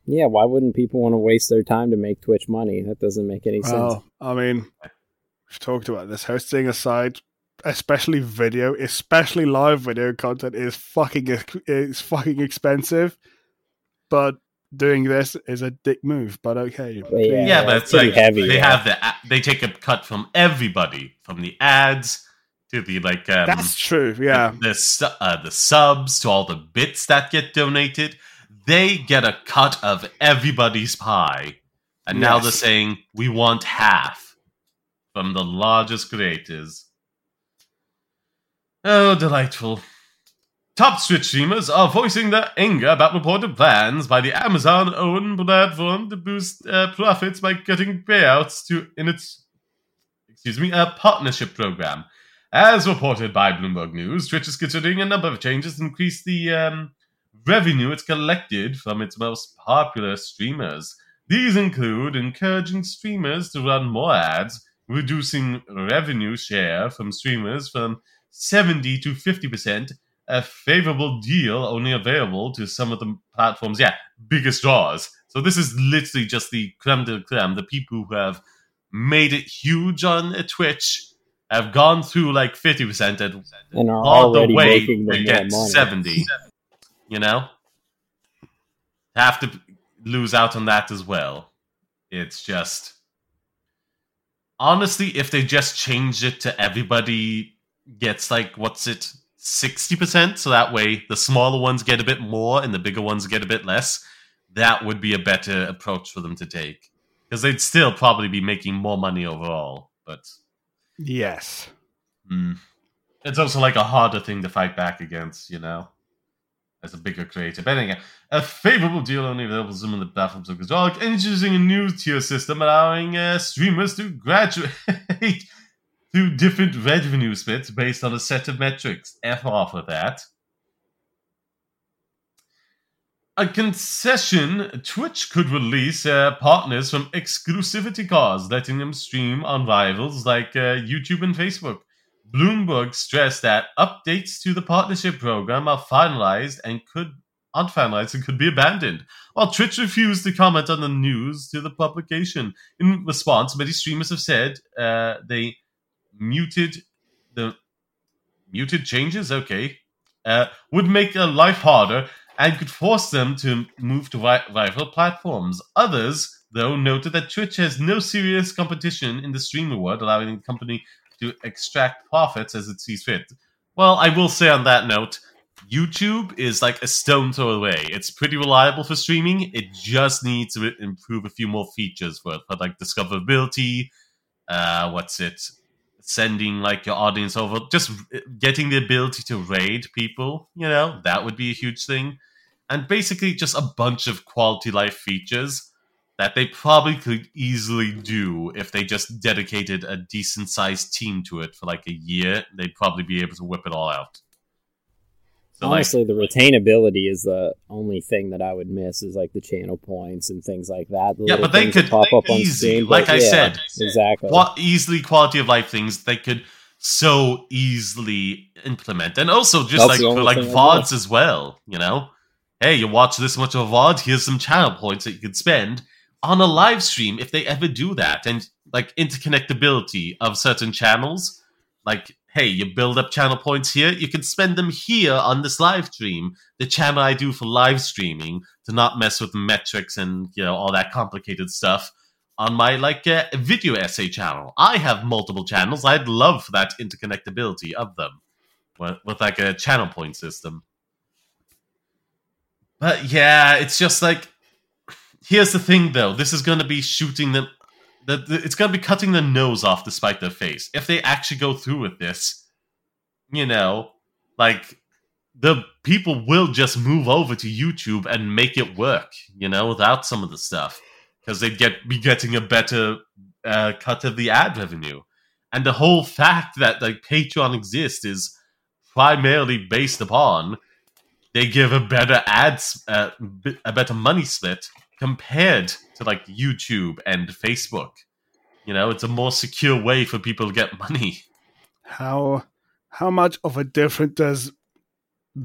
Yeah, why wouldn't people want to waste their time to make Twitch money? That doesn't make any sense.
well. I mean, we've talked about this. Hosting a site, especially video, especially live video content, is fucking is fucking expensive. But doing this is a dick move. But okay,
yeah.
Yeah, but
it's
it's like
heavy,
they
yeah.
have the they take a cut from everybody, from the ads to the like um,
that's true. Yeah,
the su- uh, the subs to all the bits that get donated. They get a cut of everybody's pie, and now they're saying we want half from the largest creators. Oh, delightful. Top Twitch streamers are voicing their anger about reported plans by the Amazon-owned platform to boost uh, profits by cutting payouts to in its excuse me a partnership program. As reported by Bloomberg News, Twitch is considering a number of changes to increase the um, revenue it's collected from its most popular streamers. These include encouraging streamers to run more ads, reducing revenue share from streamers from 70 to 50%, a favorable deal only available to some of the platforms, yeah, biggest draws. So this is literally just the creme de la creme, the people who have made it huge on Twitch have gone through like 50% and
And are
all the way to get 70. You know? Have to lose out on that as well. It's just. Honestly, if they just changed it to everybody gets like, what's it, 60%? So that way the smaller ones get a bit more and the bigger ones get a bit less. That would be a better approach for them to take. Because they'd still probably be making more money overall. But
yes.
Mm. It's also like a harder thing to fight back against, you know, as a bigger creator. But anyway, a favorable deal only available to some of the platforms of Gazork, introducing a new tier system allowing uh, streamers to *laughs* graduate through different revenue splits based on a set of metrics. F off with that. A concession Twitch could release uh, partners from exclusivity cards, letting them stream on rivals like uh, YouTube and Facebook. Bloomberg stressed that updates to the partnership program are finalized and could aren't finalized and could be abandoned. While Twitch refused to comment on the news to the publication. In response, many streamers have said uh, they muted the muted changes. Okay, uh, would make their life harder and could force them to move to ri- rival platforms. Others, though, noted that Twitch has no serious competition in the streamer world, allowing the company to extract profits as it sees fit. Well, I will say on that note, YouTube is like a stone throw away. It's pretty reliable for streaming. It just needs to improve a few more features for for like discoverability. Uh, what's it? Sending like your audience over, just getting the ability to raid people. You know that would be a huge thing, and basically just a bunch of quality life features that they probably could easily do if they just dedicated a decent sized team to it for like a year. They'd probably be able to whip it all out. So like,
Honestly, the retainability is the only thing that I would miss is like the channel points and things like that. The
Yeah, but they could-
pop up on
easy,
screen.
like
but
I
yeah,
said.
exactly.
qua- easily quality of life things they could so easily implement. And also just
That's
like for like VODs as well, you know? Hey, you watch this much of a VOD, here's some channel points that you could spend on a live stream if they ever do that. And like interconnectability of certain channels. Like, hey, you build up channel points here, you can spend them here on this live stream, the channel I do for live streaming, to not mess with metrics and you know all that complicated stuff on my like uh, video essay channel. I have multiple channels. I'd love for that interconnectability of them with, with like a channel point system. But yeah, it's just like *sighs* here's the thing though. This is going to be shooting them. The, it's to be cutting the nose off despite their face. If they actually go through with this, you know, like the people will just move over to YouTube and make it work, you know, without some of the stuff because they'd get be getting a better uh, cut of the ad revenue. And the whole fact that like Patreon exists is primarily based upon they give a better ads, uh, a better money split compared to like YouTube and Facebook. You know, it's a more secure way for people to get money.
How how much of a difference does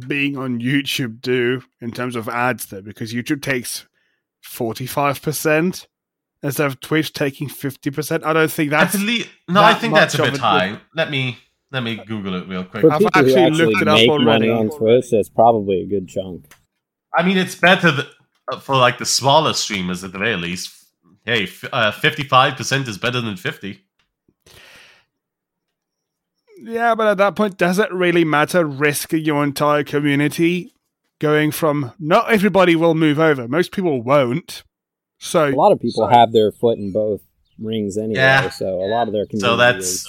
being on YouTube do in terms of ads though? Because YouTube takes forty five percent instead of Twitch taking fifty percent. I don't think that's
I believe, no, I think that's a
much of
bit
a
high. Let me let me Google it real quick.
For
I've
people
actually
actually
looked it up
make
already.
money on Twitch, that's probably a good chunk.
I mean, it's better th- uh, for like the smaller streamers at the very least. Hey, f- uh, 55% is better than 50.
Yeah, but at that point, does it really matter risking your entire community going from not everybody will move over, most people won't. So
A lot of people have their foot in both rings anyway,
Yeah.
so a lot of their community
So that's
is-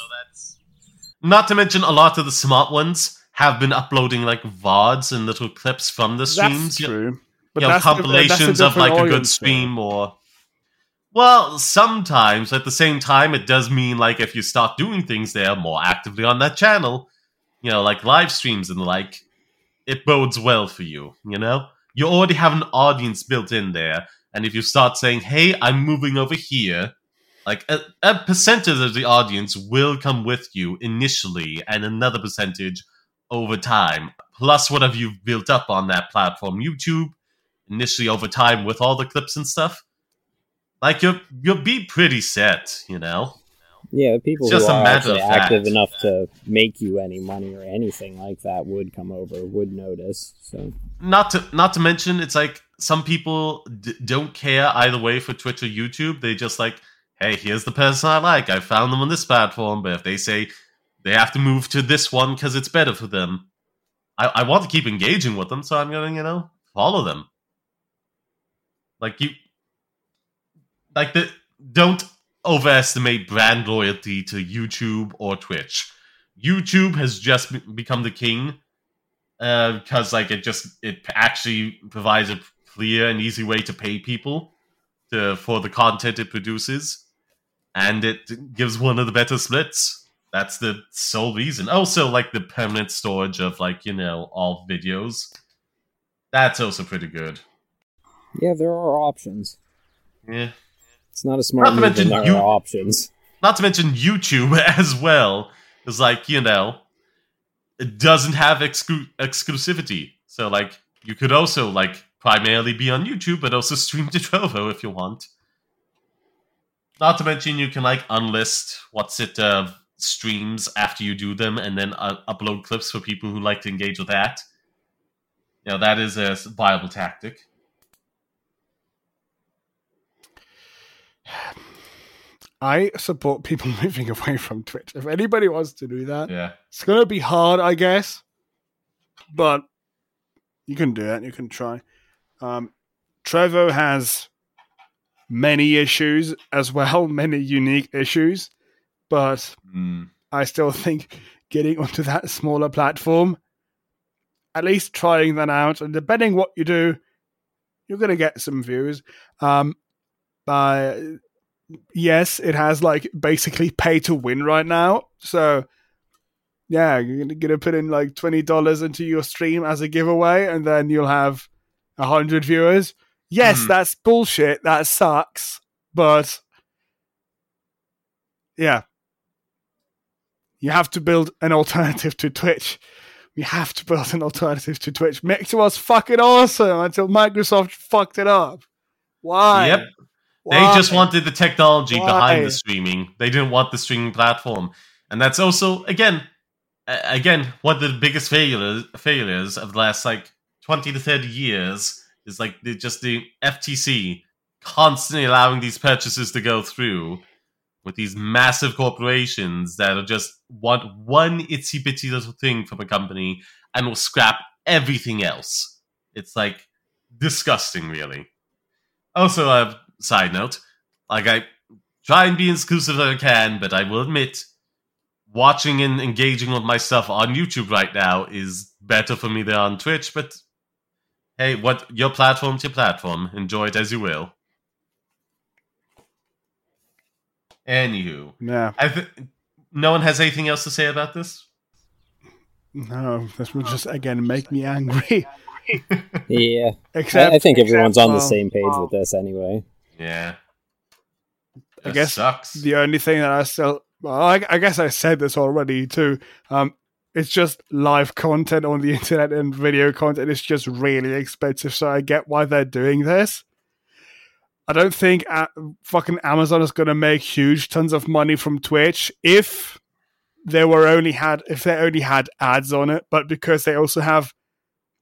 not to mention a lot of the smart ones have been uploading like VODs and little clips from the streams.
that's true. But
you know,
that's the- that's a
compilations of like a good stream or well sometimes at the same time it does mean like if you start doing things there more actively on that channel you know like live streams and the like it bodes well for you you know? You already have an audience built in there and if you start saying hey i'm moving over here like a, a percentage of the audience will come with you initially and another percentage over time. Plus whatever you've built up on that platform? Youtube initially over time with all the clips and stuff, like you'll you'll be pretty set, you know.
yeah, the people
It's
who
just a
are actually active enough to make you any money or anything like that would come over, would notice. So
Not to not to mention, it's like some people d- don't care either way for Twitch or YouTube. They just like, hey, here's the person I like. I found them on this platform, but if they say they have to move to this one because it's better for them, I, I want to keep engaging with them, so I'm gonna you know follow them. Like you, like the don't overestimate brand loyalty to YouTube or Twitch. YouTube has just be- become the king uh, because like it just it actually provides a clear and easy way to pay people to for the content it produces, and it gives one of the better splits. That's the sole reason. Also, like the permanent storage of like you know all videos. That's also pretty good.
Yeah, there are options.
Yeah.
It's not a smart
Not to mention
there
you-
are options.
not to mention YouTube *laughs* as well is like you know it doesn't have exclu- exclusivity so like you could also like primarily be on youtube but also *laughs* stream to trovo if you want not to mention you can like unlist what's it uh, streams after you do them and then uh, upload clips for people who like to engage with that you know that is a viable tactic
I support people *laughs* moving away from Twitch. If anybody wants to do that,
yeah
it's gonna be hard, I guess, but you can do it. You can try. Um, Trovo has many issues as well, *laughs* many unique issues, but
Mm.
I still think getting onto that smaller platform, at least trying that out, and depending what you do, you're gonna get some views. Um, but yes, it has like basically pay to win right now. So yeah, you're gonna, put in like twenty dollars into your stream as a giveaway, and then you'll have a hundred viewers. Yes,
Mhm.
that's bullshit. That sucks. But yeah, You have to build an alternative to Twitch. We have to build an alternative to Twitch. Mixer was fucking awesome until Microsoft fucked it up. Why?
Yep. They just wanted the technology
Why?
behind the streaming. They didn't want the streaming platform, and that's also again, again, one of the biggest failures failures of the last like twenty to thirty years is like the, just the FTC constantly allowing these purchases to go through with these massive corporations that are just want one itsy bitsy little thing from a company and will scrap everything else. It's like disgusting, really. Also, a side note, like I try and be exclusive as I can, but I will admit, watching and engaging with my stuff on YouTube right now is better for me than on Twitch. But hey, what your platform's your platform. Enjoy it as you will. Anywho,
Yeah.
I th- no one has anything else to say about this.
No, this will just again make me angry. *laughs*
Yeah,
Except
I, I think everyone's on the same page with this anyway.
Yeah,
I guess
sucks.
the only thing that I still, well, I, I guess I said this already too. Um, it's just live content on the *laughs* internet and video content is just really expensive. So I get why they're doing this. I don't think uh, fucking Amazon is going to make huge tons of money from Twitch if they were only had if they only had ads on it, but because they also have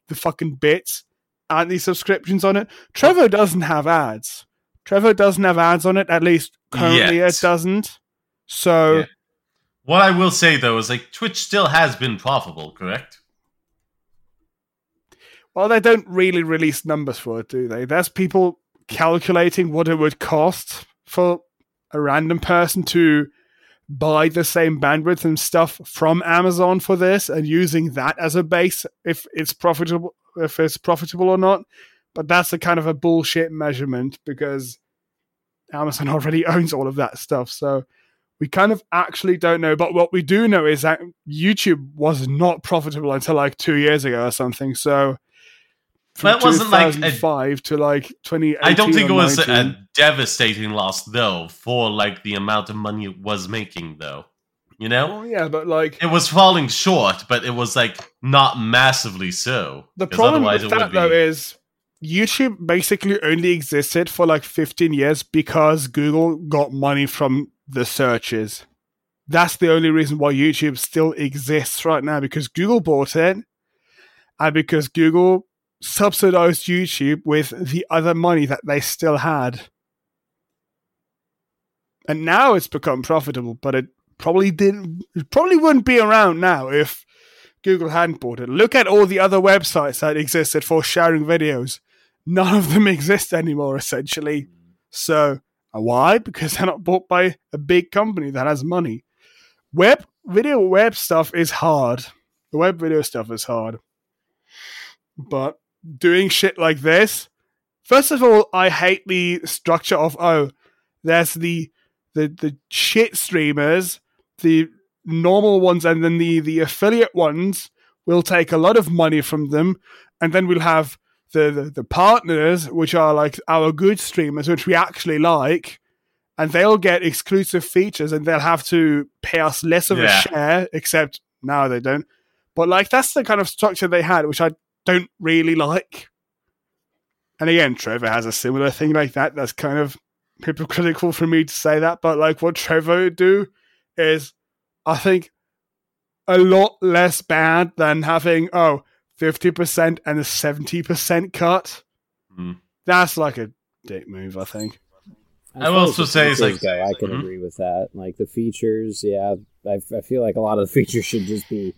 the fucking bits and the subscriptions on it. Trovo doesn't have ads. Trovo doesn't have ads on it. At least currently,
Yet.
it doesn't. So
Yeah. What I will say though is like Twitch still has been profitable, correct?
Well, they don't really release numbers for it, do they? There's people calculating what it would cost for a random person to buy the same bandwidth and stuff from Amazon for this and using that as a base if it's profitable if it's profitable or not. But that's a kind of a bullshit measurement because Amazon *laughs* already owns all of that stuff. So we kind of actually don't know. But what we do know is that YouTube was not profitable until like two years ago or something. So from
That wasn't like a-
2005 to like 2018
I don't think it was
19.
a devastating loss though for like the amount of money it was making though. You know?
Oh yeah, but like
It was falling short, but it was like not massively so.
the problem with
it
that
be.
though is YouTube basically only existed for like 15 years because Google got money from the searches. That's the only reason why YouTube still exists right now because Google bought it and because Google subsidized YouTube with the other money that they still had. And now it's become profitable, but it probably didn't it probably wouldn't be around now if Google hadn't bought it. Look at all the other websites that existed for sharing videos. None of them *laughs* exist anymore, essentially. So, uh, why? Because they're not bought by a big company that has money. Web video web stuff is hard. The web video stuff is hard. But doing shit like this, first of all, I hate the structure of oh, there's the the the shit streamers, the normal ones, and then the the affiliate ones We'll take a lot of money from them, and then we'll have the, the the partners, which are like our good streamers, which we actually like, and they'll get exclusive features, and they'll have to pay us less of a share. Except now they don't. But like that's the kind of structure they had, which I don't really like. And again, Trovo has a similar thing like that. That's kind of hypocritical for me to say that, but like what Trovo would do is, I think, a lot less bad than having oh 50% and a 70% cut.
Hmm.
That's like a dick move, I think.
As
I will
far
also say it's like-
go, I can
Mhm.
agree with that. Like the features, yeah, I, I feel like a lot of the *laughs* features should just be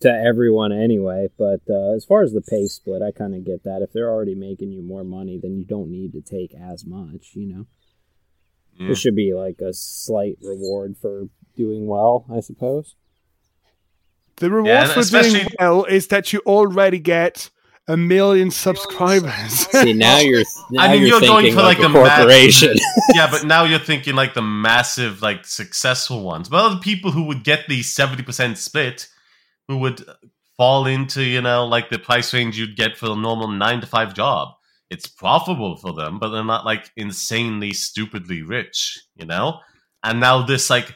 to everyone anyway. But uh, as far as the pay split, I kind of get that. If they're already making you more money, then you don't need to take as much. You know,
Yeah.
there should be like a slight reward for doing well, I suppose.
The reward
Yeah,
for doing
especially-
well is that you already get a million subscribers. *laughs*
See, now *laughs* you're now
I mean,
you're,
you're going for,
like,
like,
a
the ma-
corporation. *laughs*
yeah, but now you're thinking like the massive, like successful ones. But the people who would get the seventy percent split, who would fall into you know like the price range you'd get for a normal nine to five job. It's profitable for them, but they're not like insanely stupidly rich, you know. And now this like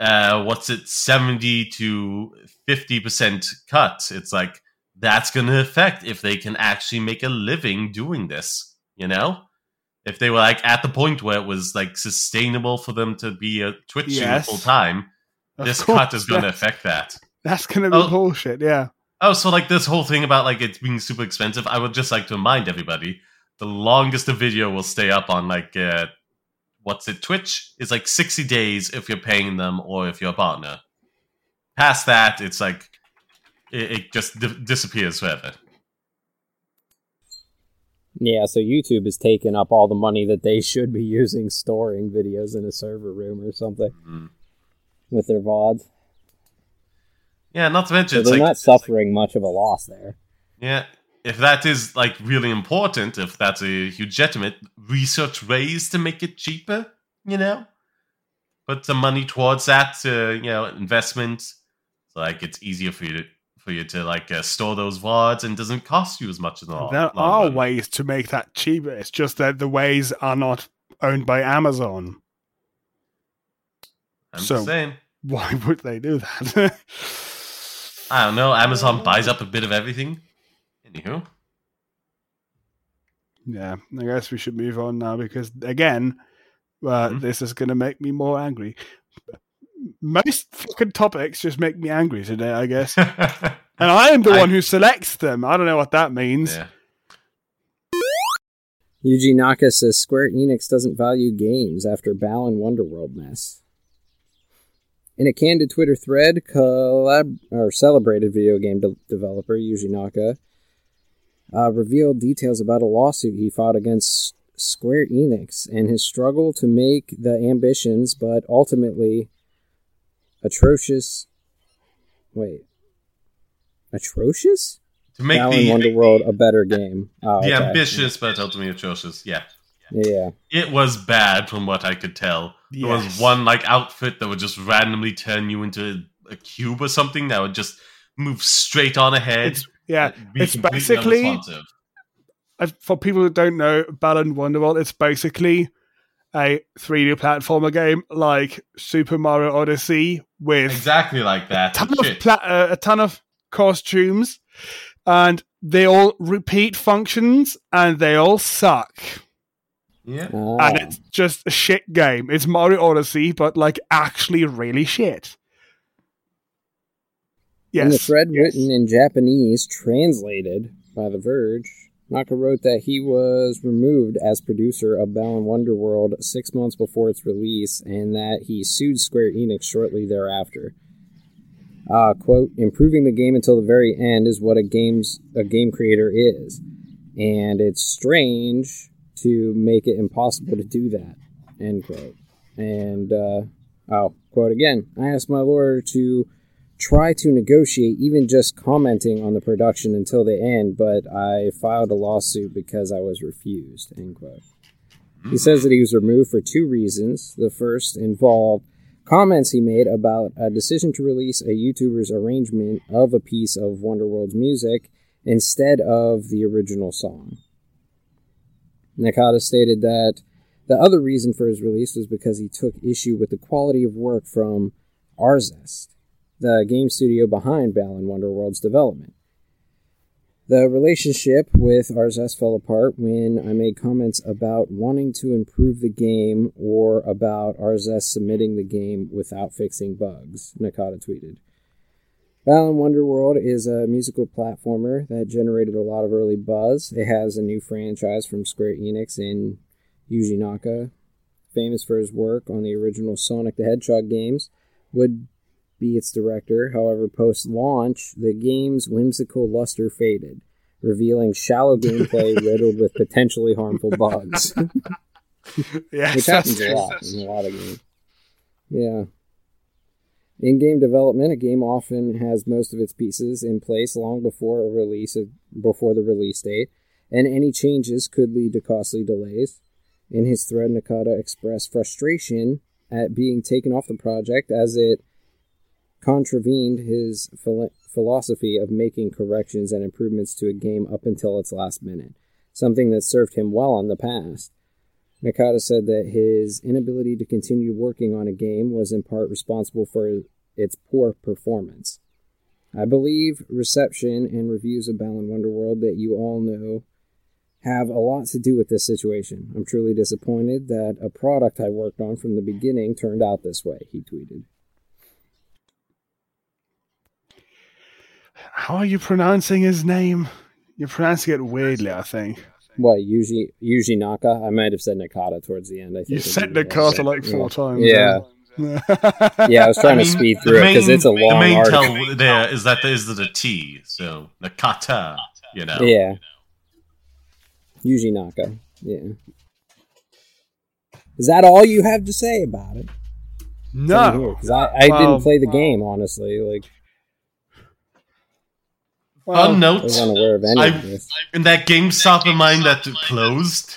uh, what's it, 70 to 50% cut. It's like, that's going to affect if they can actually make a living doing this, you know? If they were like at the point where it was like sustainable for them to be a Twitch
Yes.
full time, this
course,
cut is going to affect that.
That's gonna be
Oh.
bullshit. Yeah.
Oh, so like this whole thing about like it being super expensive, I would just like to remind everybody the longest a video will stay up on like uh, what's it, Twitch is like 60 days if you're paying them or if you're a partner. Past that, it's like it, it just di- disappears forever.
Yeah, so YouTube is taking up all the money that they should be using storing videos in a server room or something
Mm.
with their VODs.
Yeah, not to mention
So they're
like
not
it's like-
suffering much of a loss there.
Yeah, if that is like really important, if that's a legitimate research ways to make it cheaper, you know, put some money towards that, uh, you know, investment. So like it's easier for you to for you to like uh, store those VODs and doesn't cost you as much as the long,
There
long
are
run.
ways to make that cheaper. It's just that the ways are not owned by Amazon.
I'm
so-
just saying. *laughs*
Why would they do that? *laughs*
I don't know. Amazon buys up a bit of everything. Anywho,
yeah, I guess we should move on now because again, uh,
Mhm.
this is going to make me more angry. Most fucking topics just make me angry today, I guess. *laughs* And I am the *laughs*
I-
one who selects them. I don't know what that means.
yeah.
Yuji Naka says Square Enix doesn't value games after Balan Wonderworld mess. In a candid Twitter thread, collab or celebrated video game de- developer Yuji Naka uh, revealed details about a lawsuit he fought against Square Enix and his struggle to make the ambitions, but ultimately atrocious. Wait, atrocious?
To make
Balan
the
Wonderworld a better game. Oh,
the
okay.
ambitious but ultimately atrocious. Yeah.
Yeah.
It was bad from what I could tell. There was one like outfit that would just randomly turn you into a cube or something that would just move straight on ahead.
It's yeah.
be
it's basically-
unresponsive.
For people who don't know, Balan Wonderworld, it's basically a 3D platformer game like Super Mario Odyssey with
exactly like
a
that.
ton
but
of pla- uh, a ton of costumes, and they all repeat functions, and they all suck.
yeah.
Ah.
And it's just a shit game. It's Mario Odyssey, but like actually really shit. Yes.
In the thread
yes.
written in Japanese, translated by The Verge, Naka wrote that he was removed as producer of Balan Wonderworld six months before its release, and that he sued Square Enix shortly thereafter. Uh, quote, improving the game until the very end is what a game's a game creator is. And it's strange to make it impossible to do that. End quote. And uh oh, quote again. I asked my lawyer to try to negotiate even just commenting on the production until the end, but I filed a lawsuit because I was refused. End quote. He mm. says that he was removed for two reasons. The first involved comments he made about a decision to release a YouTuber's arrangement of a piece of Wonderworld's music instead of the original song. Nakata stated that the other reason for his release was because he took issue with the quality of work from Arzest, the game studio behind Balan Wonderworld's development. The relationship with Arzest fell apart when I made comments about wanting to improve the game or about Arzest submitting the game without fixing bugs, Nakata tweeted. Balan Wonderworld is a musical platformer that generated a lot of early buzz. It has a new franchise from Square Enix in Yuji Naka, famous for his work on the original Sonic the Hedgehog games, would be its director. However, post launch, the game's whimsical luster faded, revealing shallow gameplay *laughs* riddled with potentially harmful bugs. *laughs*
yes,
Which happens a lot *laughs* in a lot of games. Yeah. In game development, a game often has most of its pieces in place long before a release of, before the release date, and any changes could lead to costly delays. In his thread, Nakata expressed frustration at being taken off the project as it contravened his phil- philosophy of making corrections and improvements to a game up until its last minute, something that served him well in the past. Nakata said that his inability to continue working on a game was in part responsible for its poor performance. I believe reception and reviews of Balan Wonderworld that you all know have a lot to do with this situation. I'm truly disappointed that a product I worked on from the beginning turned out this way, he tweeted.
How are you pronouncing his name? You're pronouncing it weirdly, I think.
What, Yuji, Yuji Naka? I might have said Nakata towards the end. I think
You
it
said Nakata like four
Yeah.
times.
Yeah.
Yeah. *laughs*
Yeah, I was trying
I
to
mean,
speed
the
through it because it's a long
The main
article.
tell there is that there is the T, so Nakata, you know.
Yeah. Yuji Naka. Yeah. Is that all you have to say about it?
no.
Because I, I
Well-
didn't play the game, honestly. Like,
Well,
Fun
I
note,
was unaware of any
I- in that GameStop of mine that closed,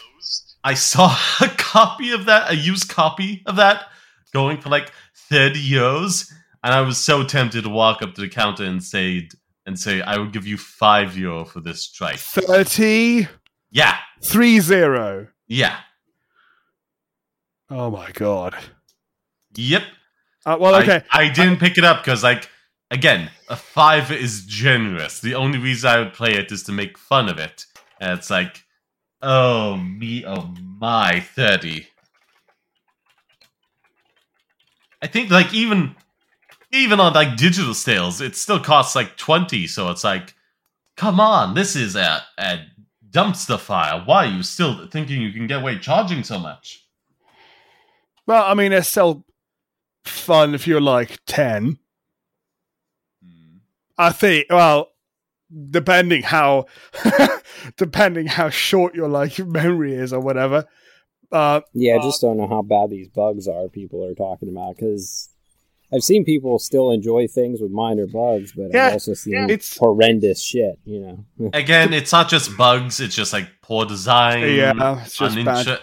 I saw *laughs* a copy of that, a used copy of that, going for like 30 euros. And I was so tempted to walk up to the counter and say, and say, I will give you five euro for this strike.
30
Yeah,
3 0.
yeah,
Oh my god.
yep.
Uh, well, okay.
I, didn't pick it up because, like, again, a five is generous. The only reason I would play it is to make fun of it. And it's like, oh me, oh my, thirty. I think, like, even even on like digital sales, it still costs like twenty. So it's like, come on, this is a, a dumpster fire. Why are you still thinking you can get away charging so much?
Well, I mean, it's still fun if you're like 10. I think, well, depending how, *laughs* depending how short your like memory is or whatever. Uh,
Yeah, I
uh,
just don't know how bad these bugs are people are talking about because I've seen people still enjoy things with minor bugs, but
Yeah,
I've also seen
it's-
horrendous shit, you know. *laughs*
Again, it's not just bugs; it's just like poor design.
Yeah, it's just
uninter-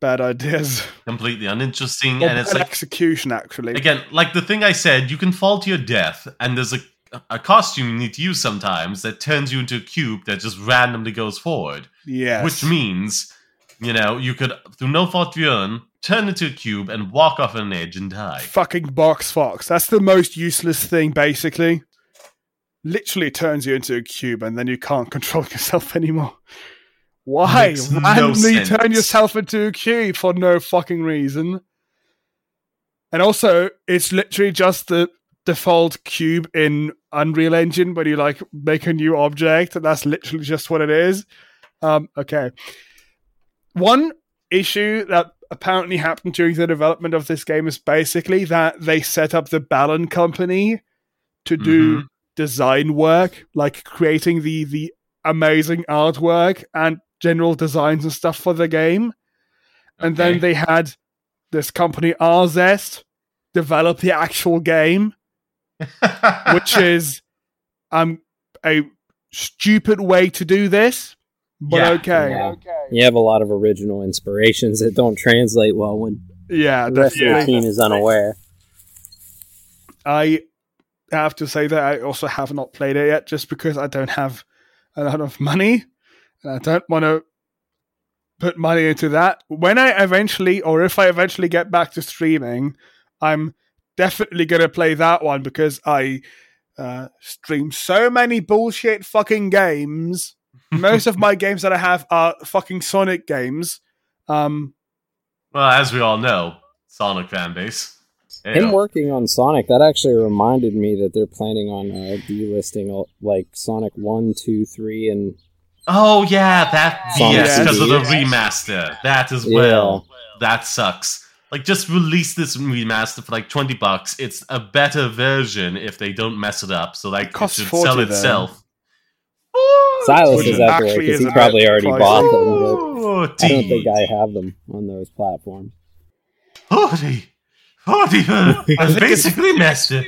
bad ideas.
completely uninteresting,
Or
and it's like
execution, actually.
again, like the thing I said, you can fall to your death, and there's a a costume you need to use sometimes that turns you into a cube that just randomly goes forward,
yes.
which means you know you could through no fault of your own turn into a cube and walk off an edge and die.
fucking box fox. That's the most useless thing, basically. Literally turns you into a cube, and then you can't *laughs* control yourself anymore. Why
Makes no
randomly
sense.
turn yourself into a cube for no fucking reason? And also, it's literally just the default cube in Unreal Engine, when you like make a new object, and that's literally just what it is. Um, okay. One issue that apparently happened during the development of this game is basically that they set up the Balan company to do
Mhm.
design work, like creating the the amazing artwork and general designs and stuff for the game. And
Okay.
then they had this company Arzest develop the actual game, which is um a stupid way to do this. But
Yeah.
okay.
Yeah. You have a lot of original inspirations that don't translate well when
Yeah,
the rest of
definitely.
the team is unaware.
I have to say that I also have not played it yet, just because I don't have a lot of money, and I don't want to put money into that. When I eventually, or if I eventually get back to streaming, I'm definitely gonna play that one because I uh, stream so many bullshit fucking games. *laughs* Most of my games that I have are fucking Sonic games. Um,
well, as we all know, Sonic fan base. You
Him
know.
working on Sonic, that actually reminded me that they're planning on uh, delisting like Sonic 1, 2, 3, and
Oh yeah, that
Sonic
yes, because of the remaster. That as
Yeah.
well. That sucks. Like just release this remaster for like twenty bucks. It's a better version if they don't mess it up. So like it,
costs
should
40
sell
though.
itself.
Silas is out there
actually
because he probably already
pricey.
bought them.
Oh,
But I don't think I have them on those platforms.
40. 40 *laughs*
I think it's-
basically master.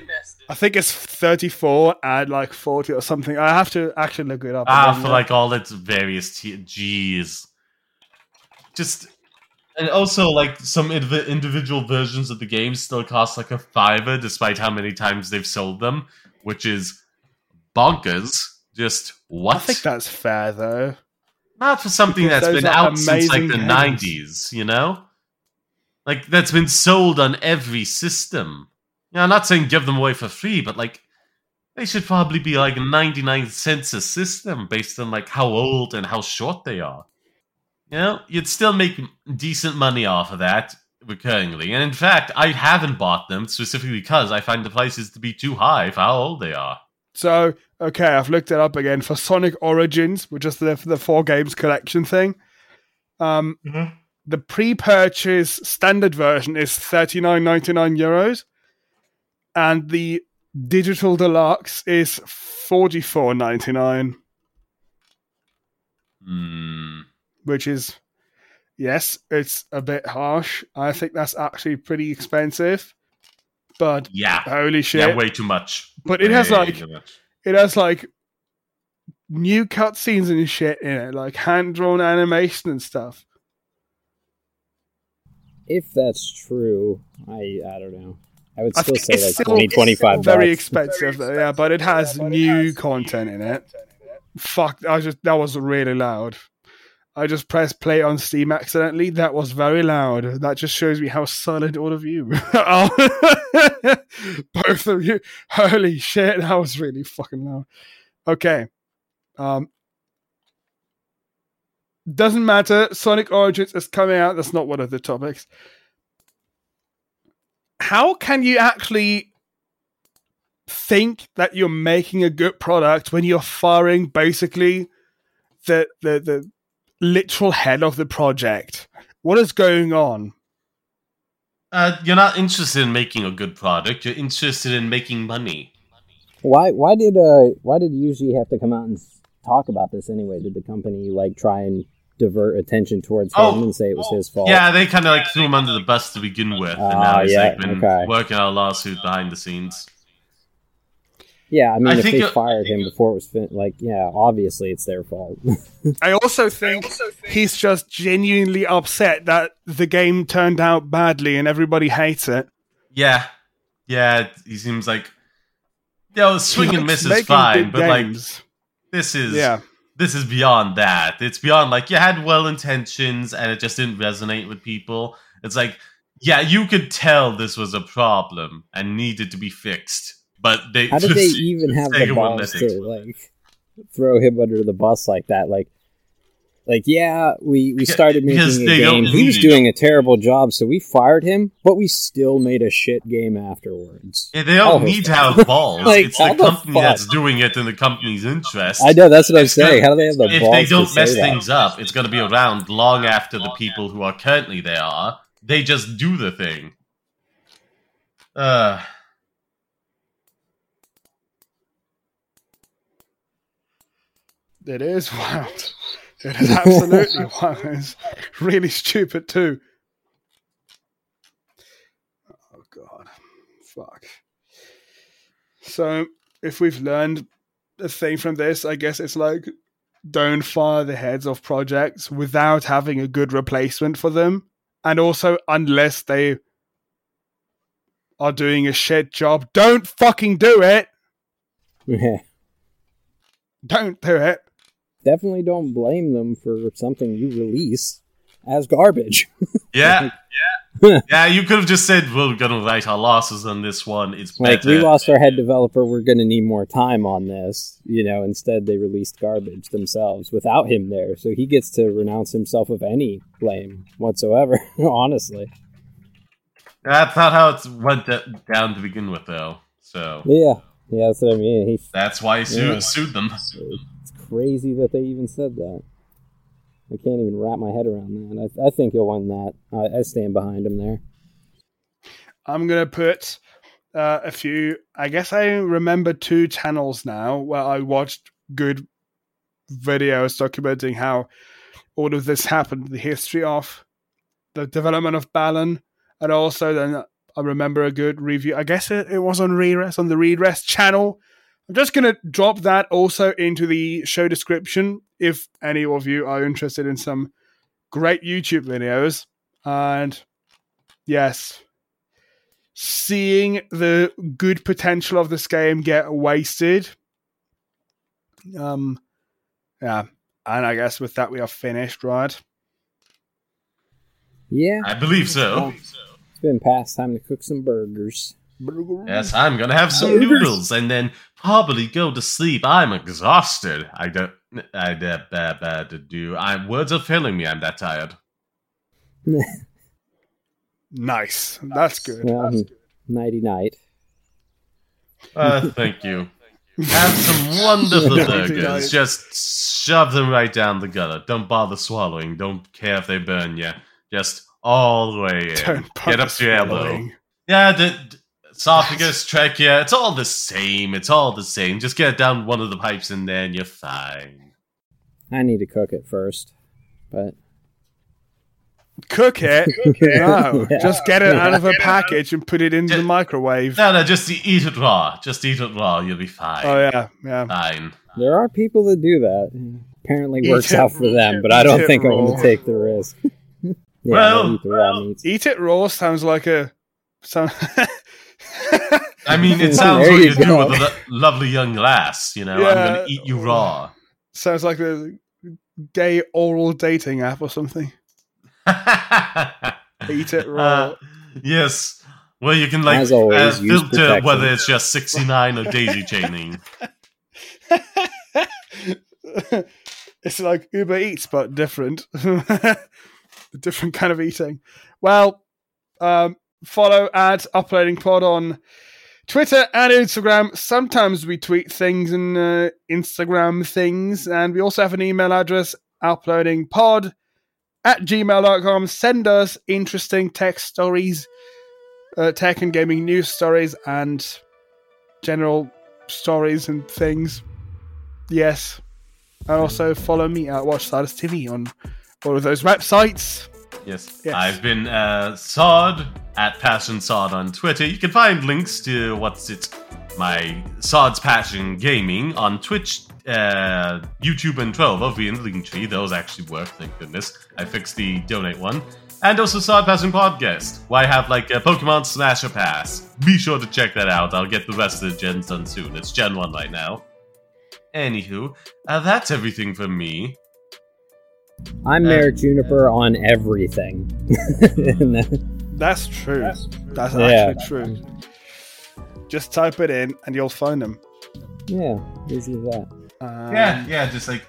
I think it's 34 and like 40 or something. I have to actually look it up.
Ah,
again,
for
yeah.
like all its various t- G's. Just and also like some indiv- individual versions of the game still cost like a fiver, despite how many times they've sold them, which is bonkers. Just what?
I think that's fair though.
Not for something
Because
that's been out since like the
games.
nineties, you know? Like that's been sold on every system. Yeah, I'm not saying give them away for free, but like they should probably be like 99 cents a system based on like how old and how short they are. You know, you'd still make decent money off of that recurringly. And in fact, I haven't bought them specifically because I find the prices to be too high for how old they are.
So, okay, I've looked it up again for Sonic Origins, which is the the four games collection thing. Um, the pre-purchase standard version is thirty nine ninety nine euros, and the digital deluxe is forty four ninety nine,
Hmm.
Which is yes, it's a bit harsh. I think that's actually pretty expensive, but
Yeah.
holy shit!
Yeah, way too much.
but it has
Way
like
too much.
it has like new cutscenes and shit in it, like hand drawn animation and stuff.
If that's true, I I don't know. I would still
think
say
it's
like
still
20, 25
Very
bucks.
expensive, though, yeah, but it has new content in it. Fuck, I just that was really loud. I just pressed play on Steam accidentally. That was very loud. That just shows me how silent all of you *laughs* are. *laughs* Both of you. Holy shit, that was really fucking loud. Okay. Um doesn't matter. Sonic Origins is coming out. That's not one of the topics. How can you actually think that you're making a good product when you're firing basically the the the literal head of the project? What is going on?
Uh, you're not interested in making a good product. You're interested in making money.
Why why did uh why did Yuji have to come out and talk about this anyway? Did the company like try and divert attention towards him
Oh,
and say it was his fault?
Yeah, they kind of like threw him under the bus to begin with, and
Ah,
now he's
yeah,
like been
okay.
working out a lawsuit behind the scenes.
Yeah, I mean,
I
if
think
they
you're-
fired him before it was fin- like, yeah, obviously it's their fault. *laughs*
I also think he's just genuinely upset that the game turned out badly and everybody hates it.
Yeah, yeah, he seems like yeah, swing
He
and miss is fine,
big
but like this is
yeah.
this is beyond that. It's beyond like you had well intentions and it just didn't resonate with people. It's like yeah, you could tell this was a problem and needed to be fixed, but they
How did *laughs* they even have the balls to like throw him under the bus like that? Like, like yeah, we we started making a game. He was doing a terrible job, so we fired him, but we still made a shit game afterwards.
Yeah, they don't need to have *laughs* balls.
Like,
it's the company that's doing it in the company's interest.
I know that's what I'm
It's gonna-
saying. How do they have the
if
balls
they don't mess
that?
things up, it's going to be around long after the people who are currently there are. They just do the thing. Uh,
It is *laughs* wild. It is absolutely *laughs* wild. It's really stupid too. Oh god. Fuck. So if we've learned a thing from this, I guess it's like don't fire the heads of projects without having a good replacement for them. And also unless they are doing a shit job, don't fucking do it. *laughs*
Yeah.
Don't do it.
Definitely don't blame them for something you release as garbage. *laughs*
yeah, yeah, *laughs* yeah. You could have just said, "We're going to write our losses on this one. It's
Like
better."
we lost our head developer, we're going to need more time on this. You know, instead they released garbage themselves without him there, so he gets to renounce himself of any blame whatsoever. *laughs* honestly,
That's not how it went down to begin with, though. So
yeah, yeah, that's what I mean. He's
that's why he su-
Yeah.
sued them.
Crazy that they even said that. I can't even wrap my head around that. I, I think he'll win that. I, I stand behind him there.
I'm gonna put uh, a few. I guess I remember two channels now where I watched good videos documenting how all of this happened, the history of the development of Balan, and also then I remember a good review. I guess it, it was on Redrest on the Redrest channel. I'm just gonna drop that also into the show description if any of you are interested in some great YouTube videos. And yes, seeing the good potential of this game get wasted. Um, yeah, And I guess with that we are finished, right?
Yeah,
I believe so.
it's been past time to cook some burgers.
Yes, I'm gonna have some noodles and then probably go to sleep. I'm exhausted. I don't. I bad bad bad to do. I'm words are failing me. I'm that tired. *laughs*
Nice. That's good.
Well, nighty night.
Uh, thank you. Have some *laughs* wonderful
Yeah.
burgers. Just shove them right down the gutter. Don't bother swallowing. Don't care if they burn you. Just all the way in. Get up to your elbow. Yeah, the, the esophagus, trachea, it's all the same. It's all the same. Just get it down one of the pipes and then you're fine.
I need to cook it first, but
Cook it. *laughs* No, *laughs*
Yeah.
just get it out of a package and put it in the microwave.
No, no, just eat it raw. Just eat it raw. You'll be fine.
Oh yeah, yeah.
Fine.
there are people that do that. Apparently,
Eat
works
it-
out for them, but I don't
it
think I'm
going
to take the risk. *laughs* yeah,
Well,
eat the raw meats.
Eat it raw sounds like a some.
I mean, it *laughs* sounds
There
what
you
you do with a lo- lovely young lass. You know, I'm going to eat you raw.
sounds like a gay oral dating app or something. *laughs* Eat it raw.
Uh, yes. Well, you can like
As always,
uh, filter
protection.
whether it's just 69 or daisy chaining. *laughs*
it's like Uber Eats, but different. a different kind of eating. Well, um, follow at Uploading Pod on Twitter and Instagram. Sometimes we tweet things and uh, Instagram things, and we also have an email address uploadingpod at gmail.com. Send us interesting tech stories, uh, tech and gaming news stories, and general stories and things. Yes. And also follow me at WatchStars TV on all of those websites.
Yes.
Yes.
I've been uh, Sod at Passion Sod on Twitter. You can find links to what's it, my Sod's Passion Gaming on Twitch, uh, YouTube, and 12 over in the Linktree. Those actually work, thank goodness. I fixed the donate one. And also Sod Passion Podcast, where I have like a Pokemon Smasher Pass. Be sure to check that out. I'll get the rest of the gens done soon. It's Gen 1 right now. Anywho, uh, that's everything from me.
I'm
Uh,
Mayor Juniper on everything. And *laughs* that-
That's true. That's,
Yeah.
actually true. Just type it in and you'll find them.
yeah, easy as that.
Um,
Yeah, yeah, just like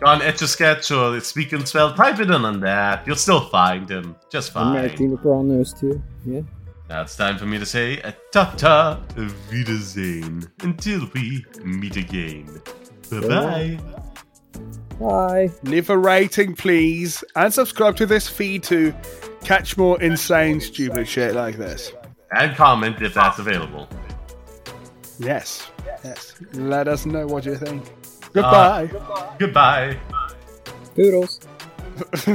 go on Etch a Sketch or Speak and Spell, type it in on that. You'll still find him. Just
I'm Mayor. Juniper on those two. Yeah.
Now it's time for me to say a ta ta Wiedersehen until we meet again. Bye bye.
Bye.
Leave a rating, please, and subscribe to this feed to catch more insane, stupid shit like this.
And comment if that's available.
Yes. Yes. Let us know what you think. Uh, goodbye.
Goodbye.
Doodles. *laughs*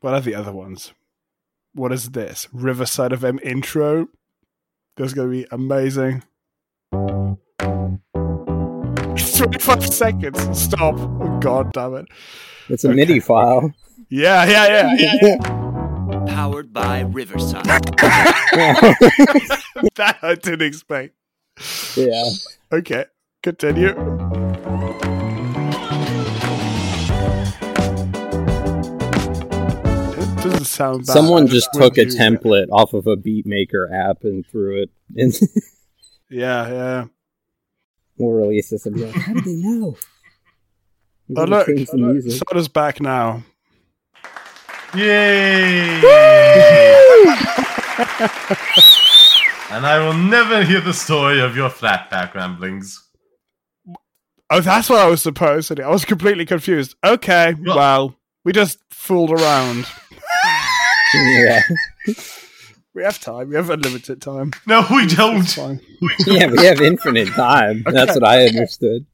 what are the other ones? What is this? Riverside of M intro? That's going to be amazing. 25 seconds. Stop. Oh, God damn it.
It's a MIDI file.
Yeah, yeah, yeah, yeah. yeah.
Powered by Riverside. *laughs*
that I didn't expect.
yeah.
Okay, continue. *laughs* doesn't sound bad.
Someone
I
just took a
use it.
template off of a Beatmaker app and threw it in. *laughs*
Yeah, yeah.
we'll release this and be like, how did they know? We're
Oh, look.
music.
Soda's back now.
Yay! and I will never hear the story of your Flatpak ramblings.
Oh, that's what I was supposed to do. I was completely confused. Okay,
Yeah.
well, we just fooled around.
Yeah. *laughs*
We have time. We have unlimited time.
No, we don't.
fine.
yeah, we have infinite time. That's what I understood.